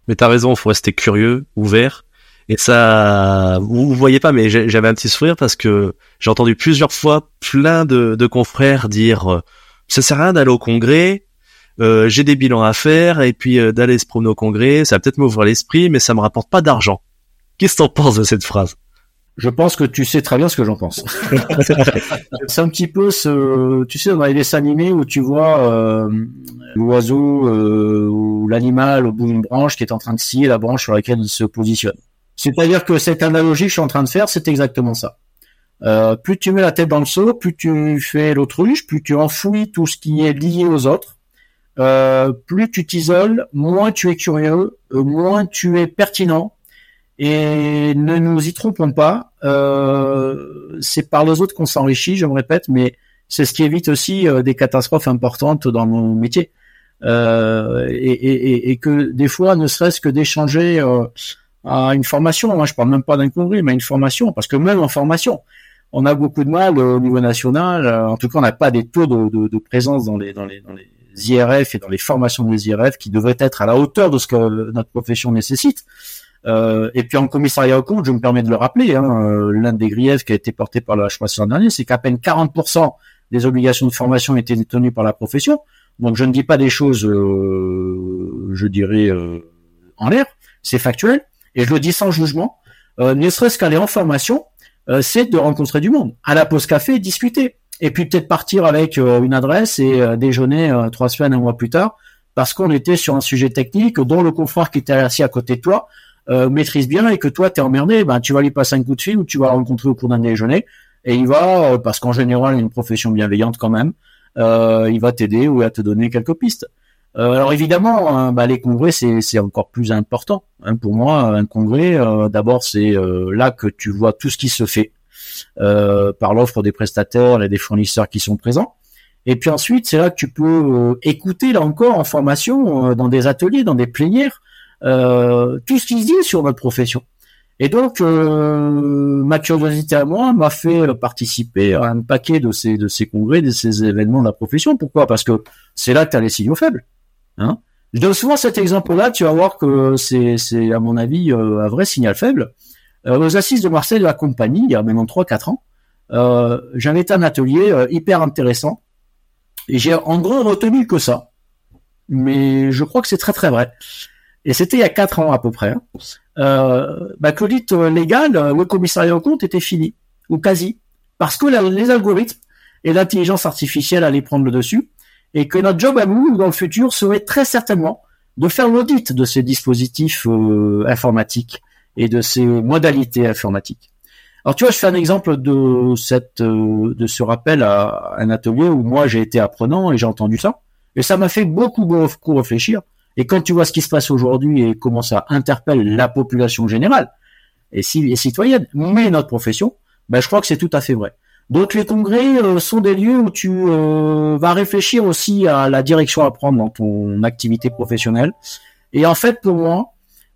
Mais t'as raison, faut rester curieux, ouvert. Et ça, vous, voyez pas, mais j'avais un petit sourire parce que j'ai entendu plusieurs fois plein de, de confrères dire euh, ça sert à rien d'aller au congrès, euh, j'ai des bilans à faire et puis euh, d'aller se promener au congrès, ça va peut-être m'ouvrir l'esprit, mais ça me rapporte pas d'argent. Qu'est-ce que t'en penses de cette phrase? Je pense que tu sais très bien ce que j'en pense. c'est un petit peu ce, tu sais, dans les dessins animés où tu vois euh, l'oiseau euh, ou l'animal au bout d'une branche qui est en train de scier la branche sur laquelle il se positionne. C'est-à-dire que cette analogie que je suis en train de faire, c'est exactement ça. Euh, plus tu mets la tête dans le seau, plus tu fais l'autruche, plus tu enfouis tout ce qui est lié aux autres, plus tu t'isoles, moins tu es curieux, moins tu es pertinent, et ne nous y trompons pas, euh, c'est par les autres qu'on s'enrichit, je me répète, mais c'est ce qui évite aussi euh, des catastrophes importantes dans nos métiers. Euh, et, et, et, que des fois, ne serait-ce que d'échanger euh, à une formation, moi je parle même pas d'un congrès, mais une formation, parce que même en formation, on a beaucoup de mal au niveau national, en tout cas on n'a pas des taux de, de, de, présence dans les, dans, les, dans les IRF et dans les formations des IRF qui devraient être à la hauteur de ce que notre profession nécessite. Euh, et puis en commissariat au compte, je me permets de le rappeler, hein, euh, l'un des griefs qui a été porté par le HPAC l'an dernier, c'est qu'à peine 40% des obligations de formation étaient tenues par la profession. Donc je ne dis pas des choses, euh, je dirais, en l'air, c'est factuel, et je le dis sans jugement. ne serait-ce qu'aller en formation, c'est de rencontrer du monde. À la pause café, discuter. Et puis peut-être partir avec une adresse et déjeuner trois semaines, un mois plus tard, parce qu'on était sur un sujet technique dont le confrère qui était assis à côté de toi euh, maîtrise bien et que toi t'es emmerdé, ben tu vas lui passer un coup de fil ou tu vas le rencontrer au cours d'un déjeuner et il va, euh, parce qu'en général il a une profession bienveillante quand même, euh, il va t'aider ou à te donner quelques pistes. alors évidemment, hein, bah, les congrès c'est encore plus important. Hein, pour moi, un congrès, d'abord c'est là que tu vois tout ce qui se fait par l'offre des prestataires et des fournisseurs qui sont présents. Et puis ensuite, c'est là que tu peux écouter là encore en formation, dans des ateliers, dans des plénières, euh, tout ce qui se dit sur notre profession. Et donc, euh, ma curiosité à moi m'a fait participer à un paquet de ces de ces congrès, de ces événements de la profession. Pourquoi? Parce que c'est là que tu as les signaux faibles. Hein je donne souvent cet exemple-là. Tu vas voir que c'est c'est à mon avis euh, un vrai signal faible. Euh, aux assises de Marseille de la compagnie, il y a maintenant 3-4 ans, euh, j'avais un atelier euh, hyper intéressant et j'ai en gros retenu que ça. Mais je crois que c'est très très vrai et c'était il y a quatre ans à peu près, hein. euh, bah, l'audit euh, légal, euh, le commissariat au compte était fini, ou quasi, parce que les algorithmes et l'intelligence artificielle allaient prendre le dessus, et que notre job à nous, dans le futur, serait très certainement de faire l'audit de ces dispositifs euh, informatiques et de ces modalités informatiques. Alors tu vois, je fais un exemple de cette de ce rappel à un atelier où moi j'ai été apprenant et j'ai entendu ça, et ça m'a fait beaucoup beaucoup réfléchir et quand tu vois ce qui se passe aujourd'hui et comment ça interpelle la population générale et, si, citoyenne, mais notre profession, ben je crois que c'est tout à fait vrai. Donc les congrès euh, sont des lieux où tu euh, vas réfléchir aussi à la direction à prendre dans ton activité professionnelle. Et en fait, pour moi,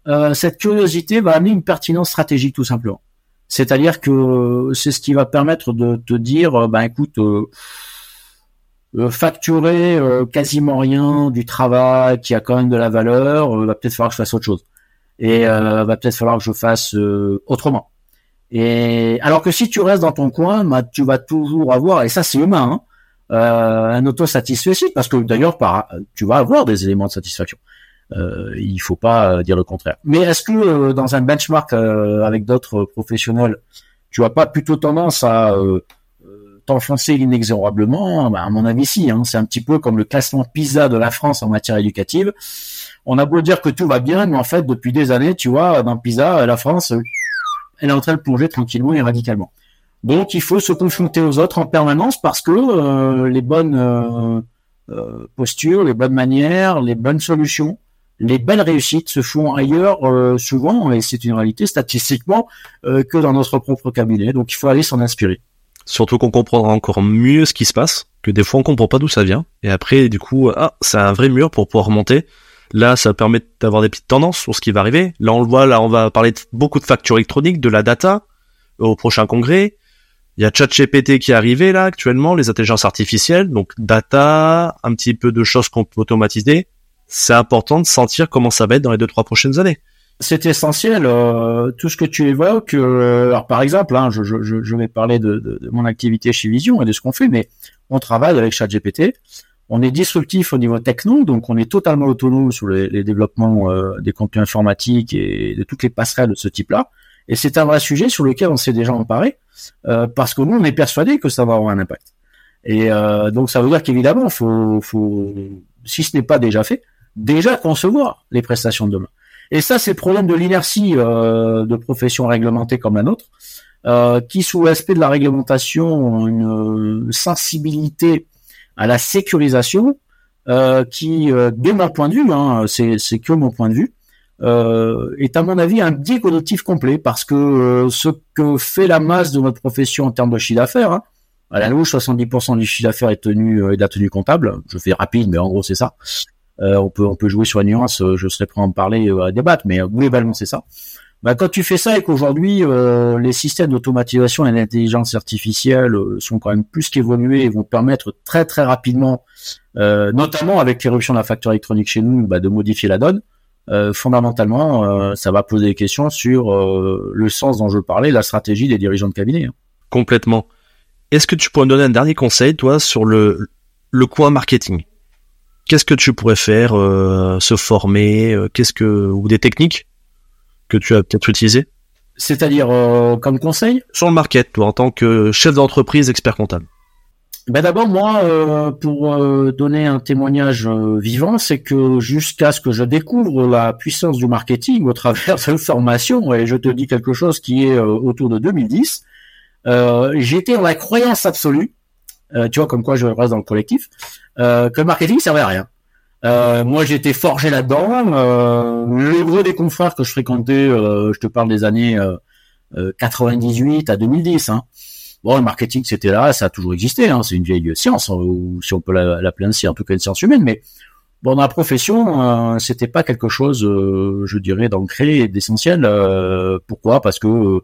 euh, cette curiosité va amener une pertinence stratégique tout simplement. C'est-à-dire que c'est ce qui va permettre de te dire, ben écoute, euh, facturer euh, quasiment rien du travail qui a quand même de la valeur, euh, va peut-être falloir que je fasse autre chose. Et va peut-être falloir que je fasse autrement. Et alors que si tu restes dans ton coin, bah, tu vas toujours avoir, et ça c'est humain, hein, un autosatisfaction, parce que d'ailleurs tu vas avoir des éléments de satisfaction. Euh, il faut pas dire le contraire. Mais est-ce que dans un benchmark avec d'autres professionnels, tu as pas plutôt tendance à t'enfoncer inexorablement bah, À mon avis, si. Hein. C'est un petit peu comme le classement PISA de la France en matière éducative. On a beau dire que tout va bien, mais en fait, depuis des années, tu vois, dans PISA, la France, elle est en train de plonger tranquillement et radicalement. Donc, il faut se confronter aux autres en permanence parce que euh, les bonnes euh, euh, postures, les bonnes manières, les bonnes solutions, les belles réussites se font ailleurs souvent, et c'est une réalité statistiquement, que dans notre propre cabinet. Donc, il faut aller s'en inspirer. Surtout qu'on comprendra encore mieux ce qui se passe, que des fois on comprend pas d'où ça vient. Et après, du coup, ah, c'est un vrai mur pour pouvoir remonter. Là, ça permet d'avoir des petites tendances sur ce qui va arriver. Là, on le voit, là, on va parler beaucoup de factures électroniques, de la data au prochain congrès. Il y a ChatGPT qui est arrivé là actuellement, les intelligences artificielles, donc data, un petit peu de choses qu'on peut automatiser. C'est important de sentir comment ça va être dans les deux trois prochaines années. C'est essentiel. Euh, tout ce que tu évoques. Euh, alors par exemple, hein, je, je, je, vais parler de, de, de, mon activité chez Vision et de ce qu'on fait, mais on travaille avec ChatGPT. On est disruptif au niveau techno, donc on est totalement autonome sur les, les développements euh, des contenus informatiques et de toutes les passerelles de ce type-là. Et c'est un vrai sujet sur lequel on s'est déjà emparé, euh, parce que nous, on est persuadé que ça va avoir un impact. Et euh, donc, ça veut dire qu'évidemment, faut, faut, si ce n'est pas déjà fait, déjà concevoir les prestations de demain. Et ça, c'est le problème de l'inertie euh, de professions réglementées comme la nôtre, euh, qui, sous l'aspect de la réglementation, ont une sensibilité à la sécurisation, euh, qui, euh, de mon point de vue, hein, c'est que mon point de vue, euh, est à mon avis un biais complet parce que euh, ce que fait la masse de notre profession en termes de chiffre d'affaires, hein, à la louche, 70% du chiffre d'affaires est tenu euh, est de la tenue comptable. Je fais rapide, mais en gros c'est ça. Euh, on peut on peut jouer sur la nuance. Je serais prêt à en parler à débattre, mais globalement c'est ça. Bah, quand tu fais ça et qu'aujourd'hui les systèmes d'automatisation et d'intelligence artificielle sont quand même plus qu'évolués et vont permettre très très rapidement, notamment avec l'éruption de la facture électronique chez nous, bah, de modifier la donne. Euh, fondamentalement, euh, ça va poser des questions sur euh, le sens dont je parlais, la stratégie des dirigeants de cabinet. Hein. Complètement. Est-ce que tu pourrais me donner un dernier conseil, toi, sur le, le coin marketing? Qu'est-ce que tu pourrais faire Se former Qu'est-ce que ou des techniques que tu as peut-être utilisées? C'est-à-dire comme conseil? Sur le market, toi, en tant que chef d'entreprise, expert comptable. Ben d'abord moi, euh, pour euh, donner un témoignage euh, vivant, c'est que jusqu'à ce que je découvre la puissance du marketing au travers de formation, et je te dis quelque chose qui est autour de 2010, j'étais dans la croyance absolue, tu vois comme quoi je reste dans le collectif, que le marketing servait à rien. moi j'étais forgé là-dedans. le gros des confrères que je fréquentais, je te parle des années 98 à 2010. Hein, Bon, le marketing, c'était là, ça a toujours existé. Hein, c'est une vieille science, hein, ou si on peut l'appeler ainsi, en tout cas une science humaine. Mais bon, dans la profession, euh, c'était pas quelque chose, euh, je dirais, d'ancré et d'essentiel. Euh, pourquoi? Parce que euh,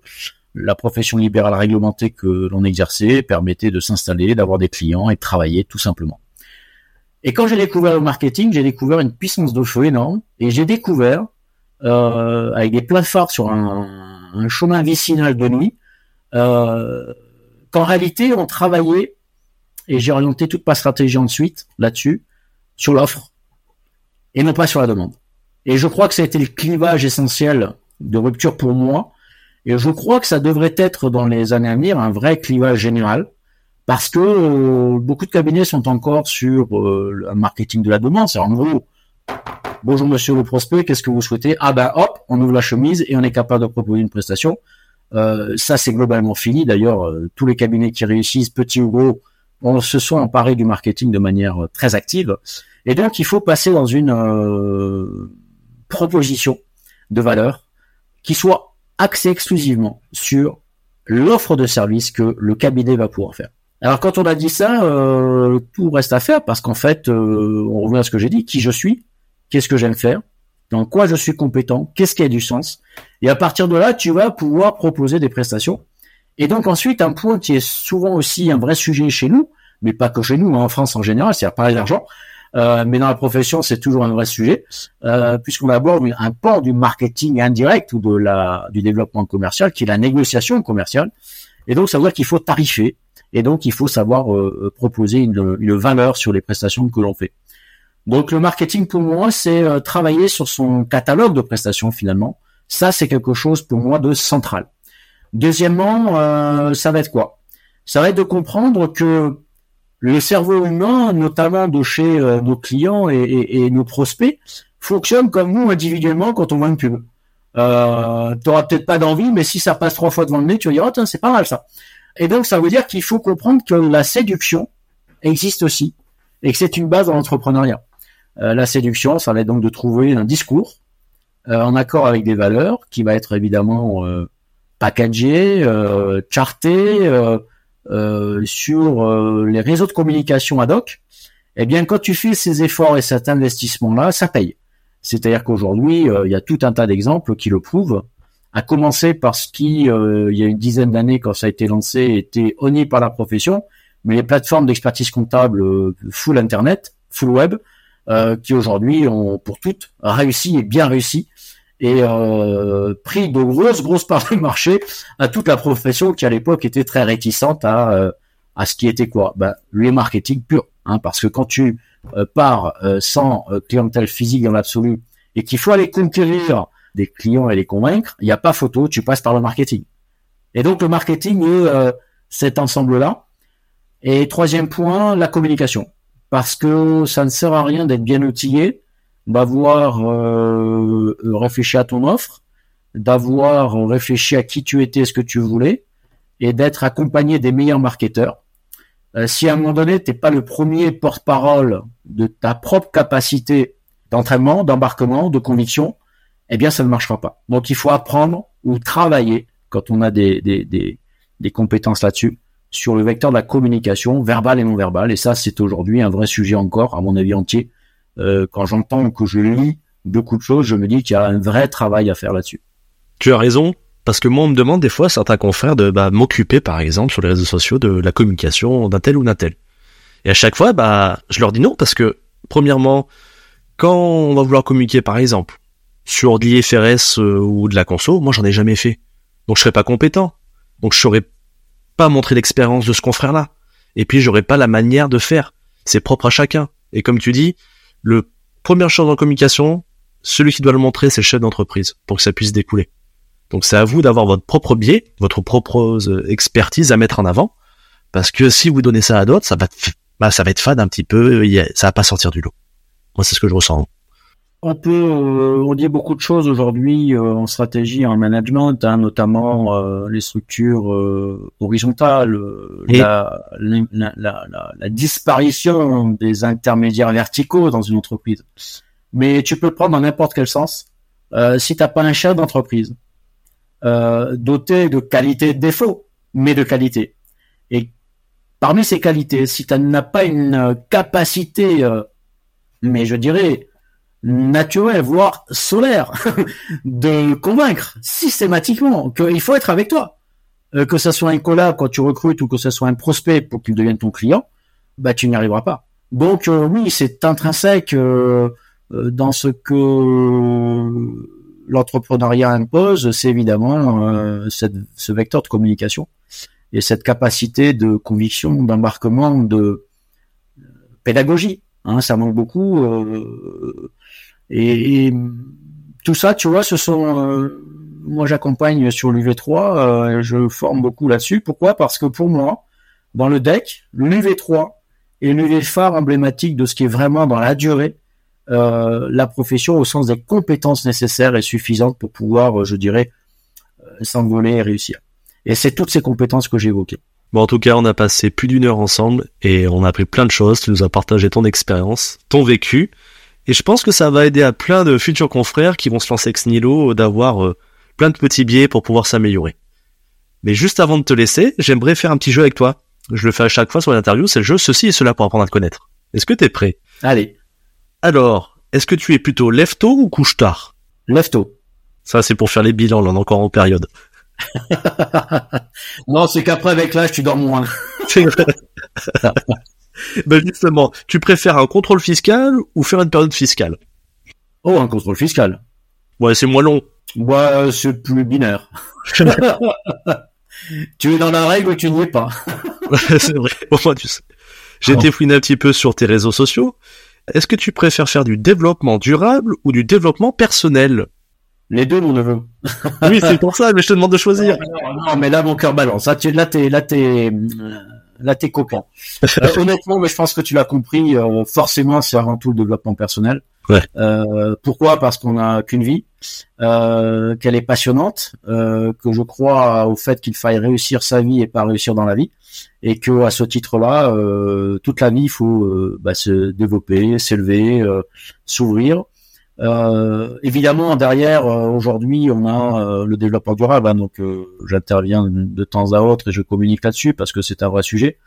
la profession libérale réglementée que l'on exerçait permettait de s'installer, d'avoir des clients et de travailler tout simplement. Et quand j'ai découvert le marketing, j'ai découvert une puissance de feu énorme et j'ai découvert, avec des plateformes sur un, un, chemin vicinal de nuit, euh, qu'en réalité, on travaillait, et j'ai orienté toute ma stratégie ensuite là-dessus, sur l'offre, et non pas sur la demande. Et je crois que ça a été le clivage essentiel de rupture pour moi, et je crois que ça devrait être dans les années à venir un vrai clivage général, parce que euh, beaucoup de cabinets sont encore sur euh, le marketing de la demande. C'est en gros, bonjour monsieur le prospect, qu'est-ce que vous souhaitez? Ah ben hop, on ouvre la chemise et on est capable de proposer une prestation. Euh, ça, c'est globalement fini. D'ailleurs, euh, tous les cabinets qui réussissent, petits ou gros, on se sont emparés du marketing de manière euh, très active. Et donc, il faut passer dans une proposition de valeur qui soit axée exclusivement sur l'offre de service que le cabinet va pouvoir faire. Alors quand on a dit ça, tout reste à faire parce qu'en fait, on revient à ce que j'ai dit, qui je suis, qu'est-ce que j'aime faire, dans quoi je suis compétent, qu'est-ce qui a du sens? Et à partir de là, tu vas pouvoir proposer des prestations. Et donc ensuite, un point qui est souvent aussi un vrai sujet chez nous, mais pas que chez nous, hein, en France en général, c'est à parler d'argent. Euh, mais dans la profession, c'est toujours un vrai sujet, euh, puisqu'on aborde un port du marketing indirect ou de la du développement commercial, qui est la négociation commerciale. Et donc, ça veut dire qu'il faut tarifer, et donc il faut savoir euh, proposer une, une valeur sur les prestations que l'on fait. Donc le marketing pour moi, c'est euh, travailler sur son catalogue de prestations finalement. Ça, c'est quelque chose pour moi de central. Deuxièmement, euh, ça va être quoi? Ça va être de comprendre que le cerveau humain, notamment de chez euh, nos clients et, nos prospects, fonctionne comme nous individuellement quand on voit une pub. Euh, T'auras peut-être pas d'envie, mais si ça passe trois fois devant le nez, tu vas dire oh c'est pas mal ça. Et donc ça veut dire qu'il faut comprendre que la séduction existe aussi et que c'est une base dans l'entrepreneuriat. Euh, la séduction, ça va être donc de trouver un discours euh, en accord avec des valeurs qui va être évidemment euh, packagé, charté sur les réseaux de communication ad hoc. Eh bien, quand tu fais ces efforts et cet investissement-là, ça paye. C'est-à-dire qu'aujourd'hui, il y a tout un tas d'exemples qui le prouvent. À commencer par ce qui, il y a une dizaine d'années, quand ça a été lancé, était honni par la profession, mais les plateformes d'expertise comptable full Internet, full web, qui aujourd'hui ont pour toutes réussi et bien réussi et euh, pris de grosses grosses parts du marché à toute la profession qui à l'époque était très réticente à euh, à ce qui était quoi. Ben, le marketing pur hein, parce que quand tu euh, pars euh, sans clientèle physique dans l'absolu et qu'il faut aller conquérir des clients et les convaincre il n'y a pas photo tu passes par le marketing. Et donc le marketing cet ensemble là et troisième point la communication. Parce que ça ne sert à rien d'être bien outillé d'avoir euh, réfléchi à ton offre, d'avoir réfléchi à qui tu étais, ce que tu voulais, et d'être accompagné des meilleurs marketeurs. Euh, si à un moment donné, t'es pas le premier porte-parole de ta propre capacité d'entraînement, d'embarquement, de conviction, eh bien, ça ne marchera pas. Donc, il faut apprendre ou travailler, quand on a des, des, des, des compétences là-dessus, sur le vecteur de la communication, verbale et non verbale. Et ça, c'est aujourd'hui un vrai sujet encore, à mon avis entier, euh, quand j'entends que je lis beaucoup de choses, je me dis qu'il y a un vrai travail à faire là-dessus. Tu as raison, parce que moi on me demande des fois certains confrères de bah, m'occuper par exemple sur les réseaux sociaux de la communication d'un tel ou d'un tel. Et à chaque fois, bah je leur dis non parce que premièrement, quand on va vouloir communiquer par exemple sur de l'IFRS euh, ou de la conso, moi j'en ai jamais fait, donc je serais pas compétent, donc je saurais pas montrer l'expérience de ce confrère-là. Et puis j'aurais pas la manière de faire. C'est propre à chacun. Et comme tu dis, le première chose en communication, celui qui doit le montrer, c'est le chef d'entreprise pour que ça puisse découler. Donc c'est à vous d'avoir votre propre biais, votre propre euh, expertise à mettre en avant, parce que si vous donnez ça à d'autres, ça va, bah, ça va être fade un petit peu, ça va pas sortir du lot. Moi, c'est ce que je ressens on peut, euh, on dit beaucoup de choses aujourd'hui euh, en stratégie, en management, hein, notamment euh, les structures horizontales, la, la, la, la, disparition des intermédiaires verticaux dans une entreprise. Mais tu peux le prendre dans n'importe quel sens. si t'as pas un chef d'entreprise doté de qualité de défauts, mais de qualité. Et parmi ces qualités, si tu n'as pas une capacité, mais je dirais naturel, voire solaire, de convaincre systématiquement qu'il faut être avec toi. Euh, que ce soit un collab quand tu recrutes ou que ce soit un prospect pour qu'il devienne ton client, bah tu n'y arriveras pas. Donc euh, oui, c'est intrinsèque euh, dans ce que l'entrepreneuriat impose, c'est évidemment ce vecteur de communication et cette capacité de conviction, d'embarquement, de pédagogie. Hein, ça manque beaucoup. Et, tout ça, tu vois, ce sont euh, moi j'accompagne sur l'UV3, euh, je forme beaucoup là-dessus. Pourquoi? Parce que pour moi, dans le deck, l'UV3 est l'UV phare emblématique de ce qui est vraiment dans la durée euh, la profession au sens des compétences nécessaires et suffisantes pour pouvoir, je dirais, s'envoler et réussir. Et c'est toutes ces compétences que j'ai. Bon, en tout cas, on a passé plus d'une heure ensemble et on a appris plein de choses. Tu nous as partagé ton expérience, ton vécu. Et je pense que ça va aider à plein de futurs confrères qui vont se lancer ex nihilo d'avoir euh, plein de petits biais pour pouvoir s'améliorer. Mais juste avant de te laisser, j'aimerais faire un petit jeu avec toi. Je le fais à chaque fois sur l'interview, c'est le jeu ceci et cela pour apprendre à te connaître. Est-ce que t'es prêt? Allez. Alors, est-ce que tu es plutôt lève-tôt ou couche-tard? Lève-tôt. Ça, c'est pour faire les bilans, là, on est encore en période. non, c'est qu'après, avec l'âge, tu dors moins. ben justement, tu préfères un contrôle fiscal ou faire une période fiscale? Oh, un contrôle fiscal. Ouais, c'est moins long. Ouais, c'est plus binaire. tu es dans la règle ou tu n'y es pas? c'est vrai. Au tu sais. J'ai été fouiné un petit peu sur tes réseaux sociaux. Est-ce que tu préfères faire du développement durable ou du développement personnel? Les deux, mon neveu. oui, c'est pour ça, mais je te demande de choisir. Non, mais là, mon cœur balance. Là, tu, là, t'es, là, t'es, là t'es copain. Euh, honnêtement, mais je pense que tu l'as compris. Euh, forcément, c'est avant tout le développement personnel. Ouais. Euh, pourquoi? Parce qu'on n'a qu'une vie, qu'elle est passionnante, que je crois au fait qu'il faille réussir sa vie et pas réussir dans la vie, et que à ce titre-là, toute la vie, il faut bah, se développer, s'élever, s'ouvrir. Euh, évidemment, derrière, euh, aujourd'hui, on a euh, le développement durable, hein, donc j'interviens de temps à autre et je communique là-dessus parce que c'est un vrai sujet.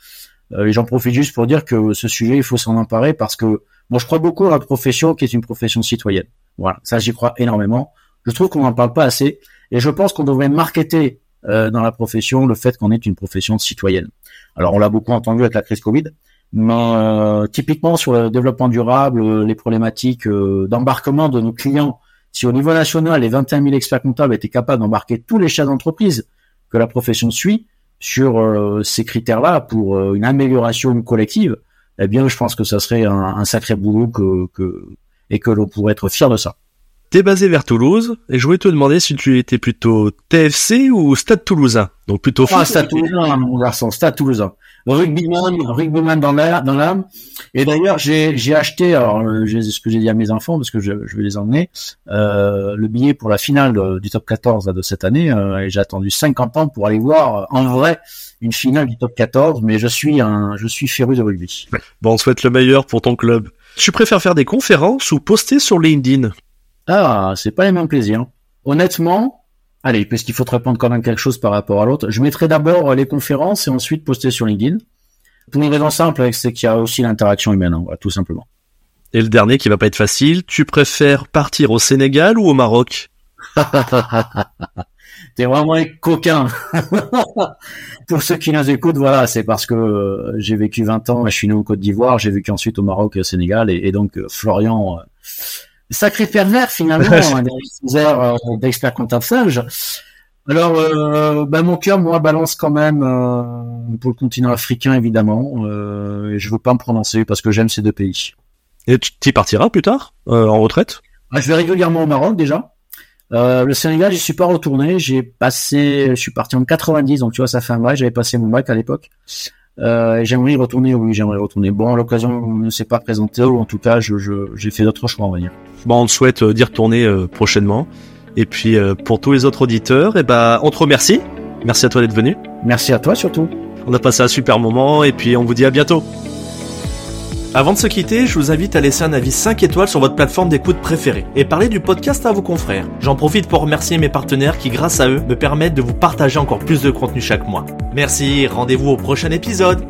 et j'en profite juste pour dire que ce sujet, il faut s'en emparer parce que moi, je crois beaucoup à la profession qui est une profession citoyenne. Voilà, ça j'y crois énormément. Je trouve qu'on n'en parle pas assez et je pense qu'on devrait marketer euh, dans la profession le fait qu'on est une profession citoyenne. Alors on l'a beaucoup entendu avec la crise Covid, mais euh, typiquement sur le développement durable, euh, les problématiques d'embarquement de nos clients, si au niveau national les 21 000 experts comptables étaient capables d'embarquer tous les chefs d'entreprise que la profession suit sur ces critères-là pour une amélioration collective, eh bien je pense que ça serait un, sacré boulot que, que et que l'on pourrait être fier de ça. T'es basé vers Toulouse et je voulais te demander si tu étais plutôt TFC ou Stade Toulousain. Donc plutôt ah, Stade Toulousain, mon garçon, Stade Toulousain. Rugbyman, rugbyman dans l'âme, dans l'âme. Et d'ailleurs, j'ai, j'ai acheté, alors, euh, j'ai, ce que j'ai dit à mes enfants, parce que je, je vais les emmener, euh, le billet pour la finale du top 14 de cette année, euh, et j'ai attendu 50 ans pour aller voir, euh, en vrai, une finale du top 14, mais je suis un, je suis féru de rugby. Bon, on souhaite le meilleur pour ton club. Tu préfères faire des conférences ou poster sur LinkedIn? Ah, c'est pas les mêmes plaisirs. Honnêtement, allez, puisqu'il faut te répondre quand même quelque chose par rapport à l'autre, je mettrai d'abord les conférences et ensuite poster sur LinkedIn. Pour une raison simple, c'est qu'il y a aussi l'interaction humaine, hein, tout simplement. Et le dernier qui va pas être facile, tu préfères partir au Sénégal ou au Maroc T'es vraiment un coquin. Pour ceux qui nous écoutent, voilà, c'est parce que euh, j'ai vécu 20 ans, je suis né au Côte d'Ivoire, j'ai vécu ensuite au Maroc et au Sénégal, et, donc euh, Florian, euh, sacré pervers finalement, hein, euh, d'expert comptable sage. Alors, euh, bah, mon cœur, moi, balance quand même euh, pour le continent africain, évidemment. Euh, et je veux pas me prononcer parce que j'aime ces deux pays. Et tu y partiras plus tard, euh, en retraite? Ah, Je vais régulièrement au Maroc déjà. le Sénégal, j'y suis pas retourné. J'ai passé, je suis parti en 90, donc tu vois, ça fait un bail. J'avais passé mon bac à l'époque. Euh, j'aimerais y retourner, oui, j'aimerais y retourner. Bon, l'occasion ne s'est pas présentée, ou en tout cas, je, j'ai fait d'autres choix, on va dire. Bon, on souhaite euh, d'y retourner euh, prochainement. Et puis, euh, pour tous les autres auditeurs, et eh ben, on te remercie. Merci à toi d'être venu. Merci à toi surtout. On a passé un super moment, et puis on vous dit à bientôt. Avant de se quitter, je vous invite à laisser un avis 5 étoiles sur votre plateforme d'écoute préférée et parler du podcast à vos confrères. J'en profite pour remercier mes partenaires qui, grâce à eux, me permettent de vous partager encore plus de contenu chaque mois. Merci, rendez-vous au prochain épisode.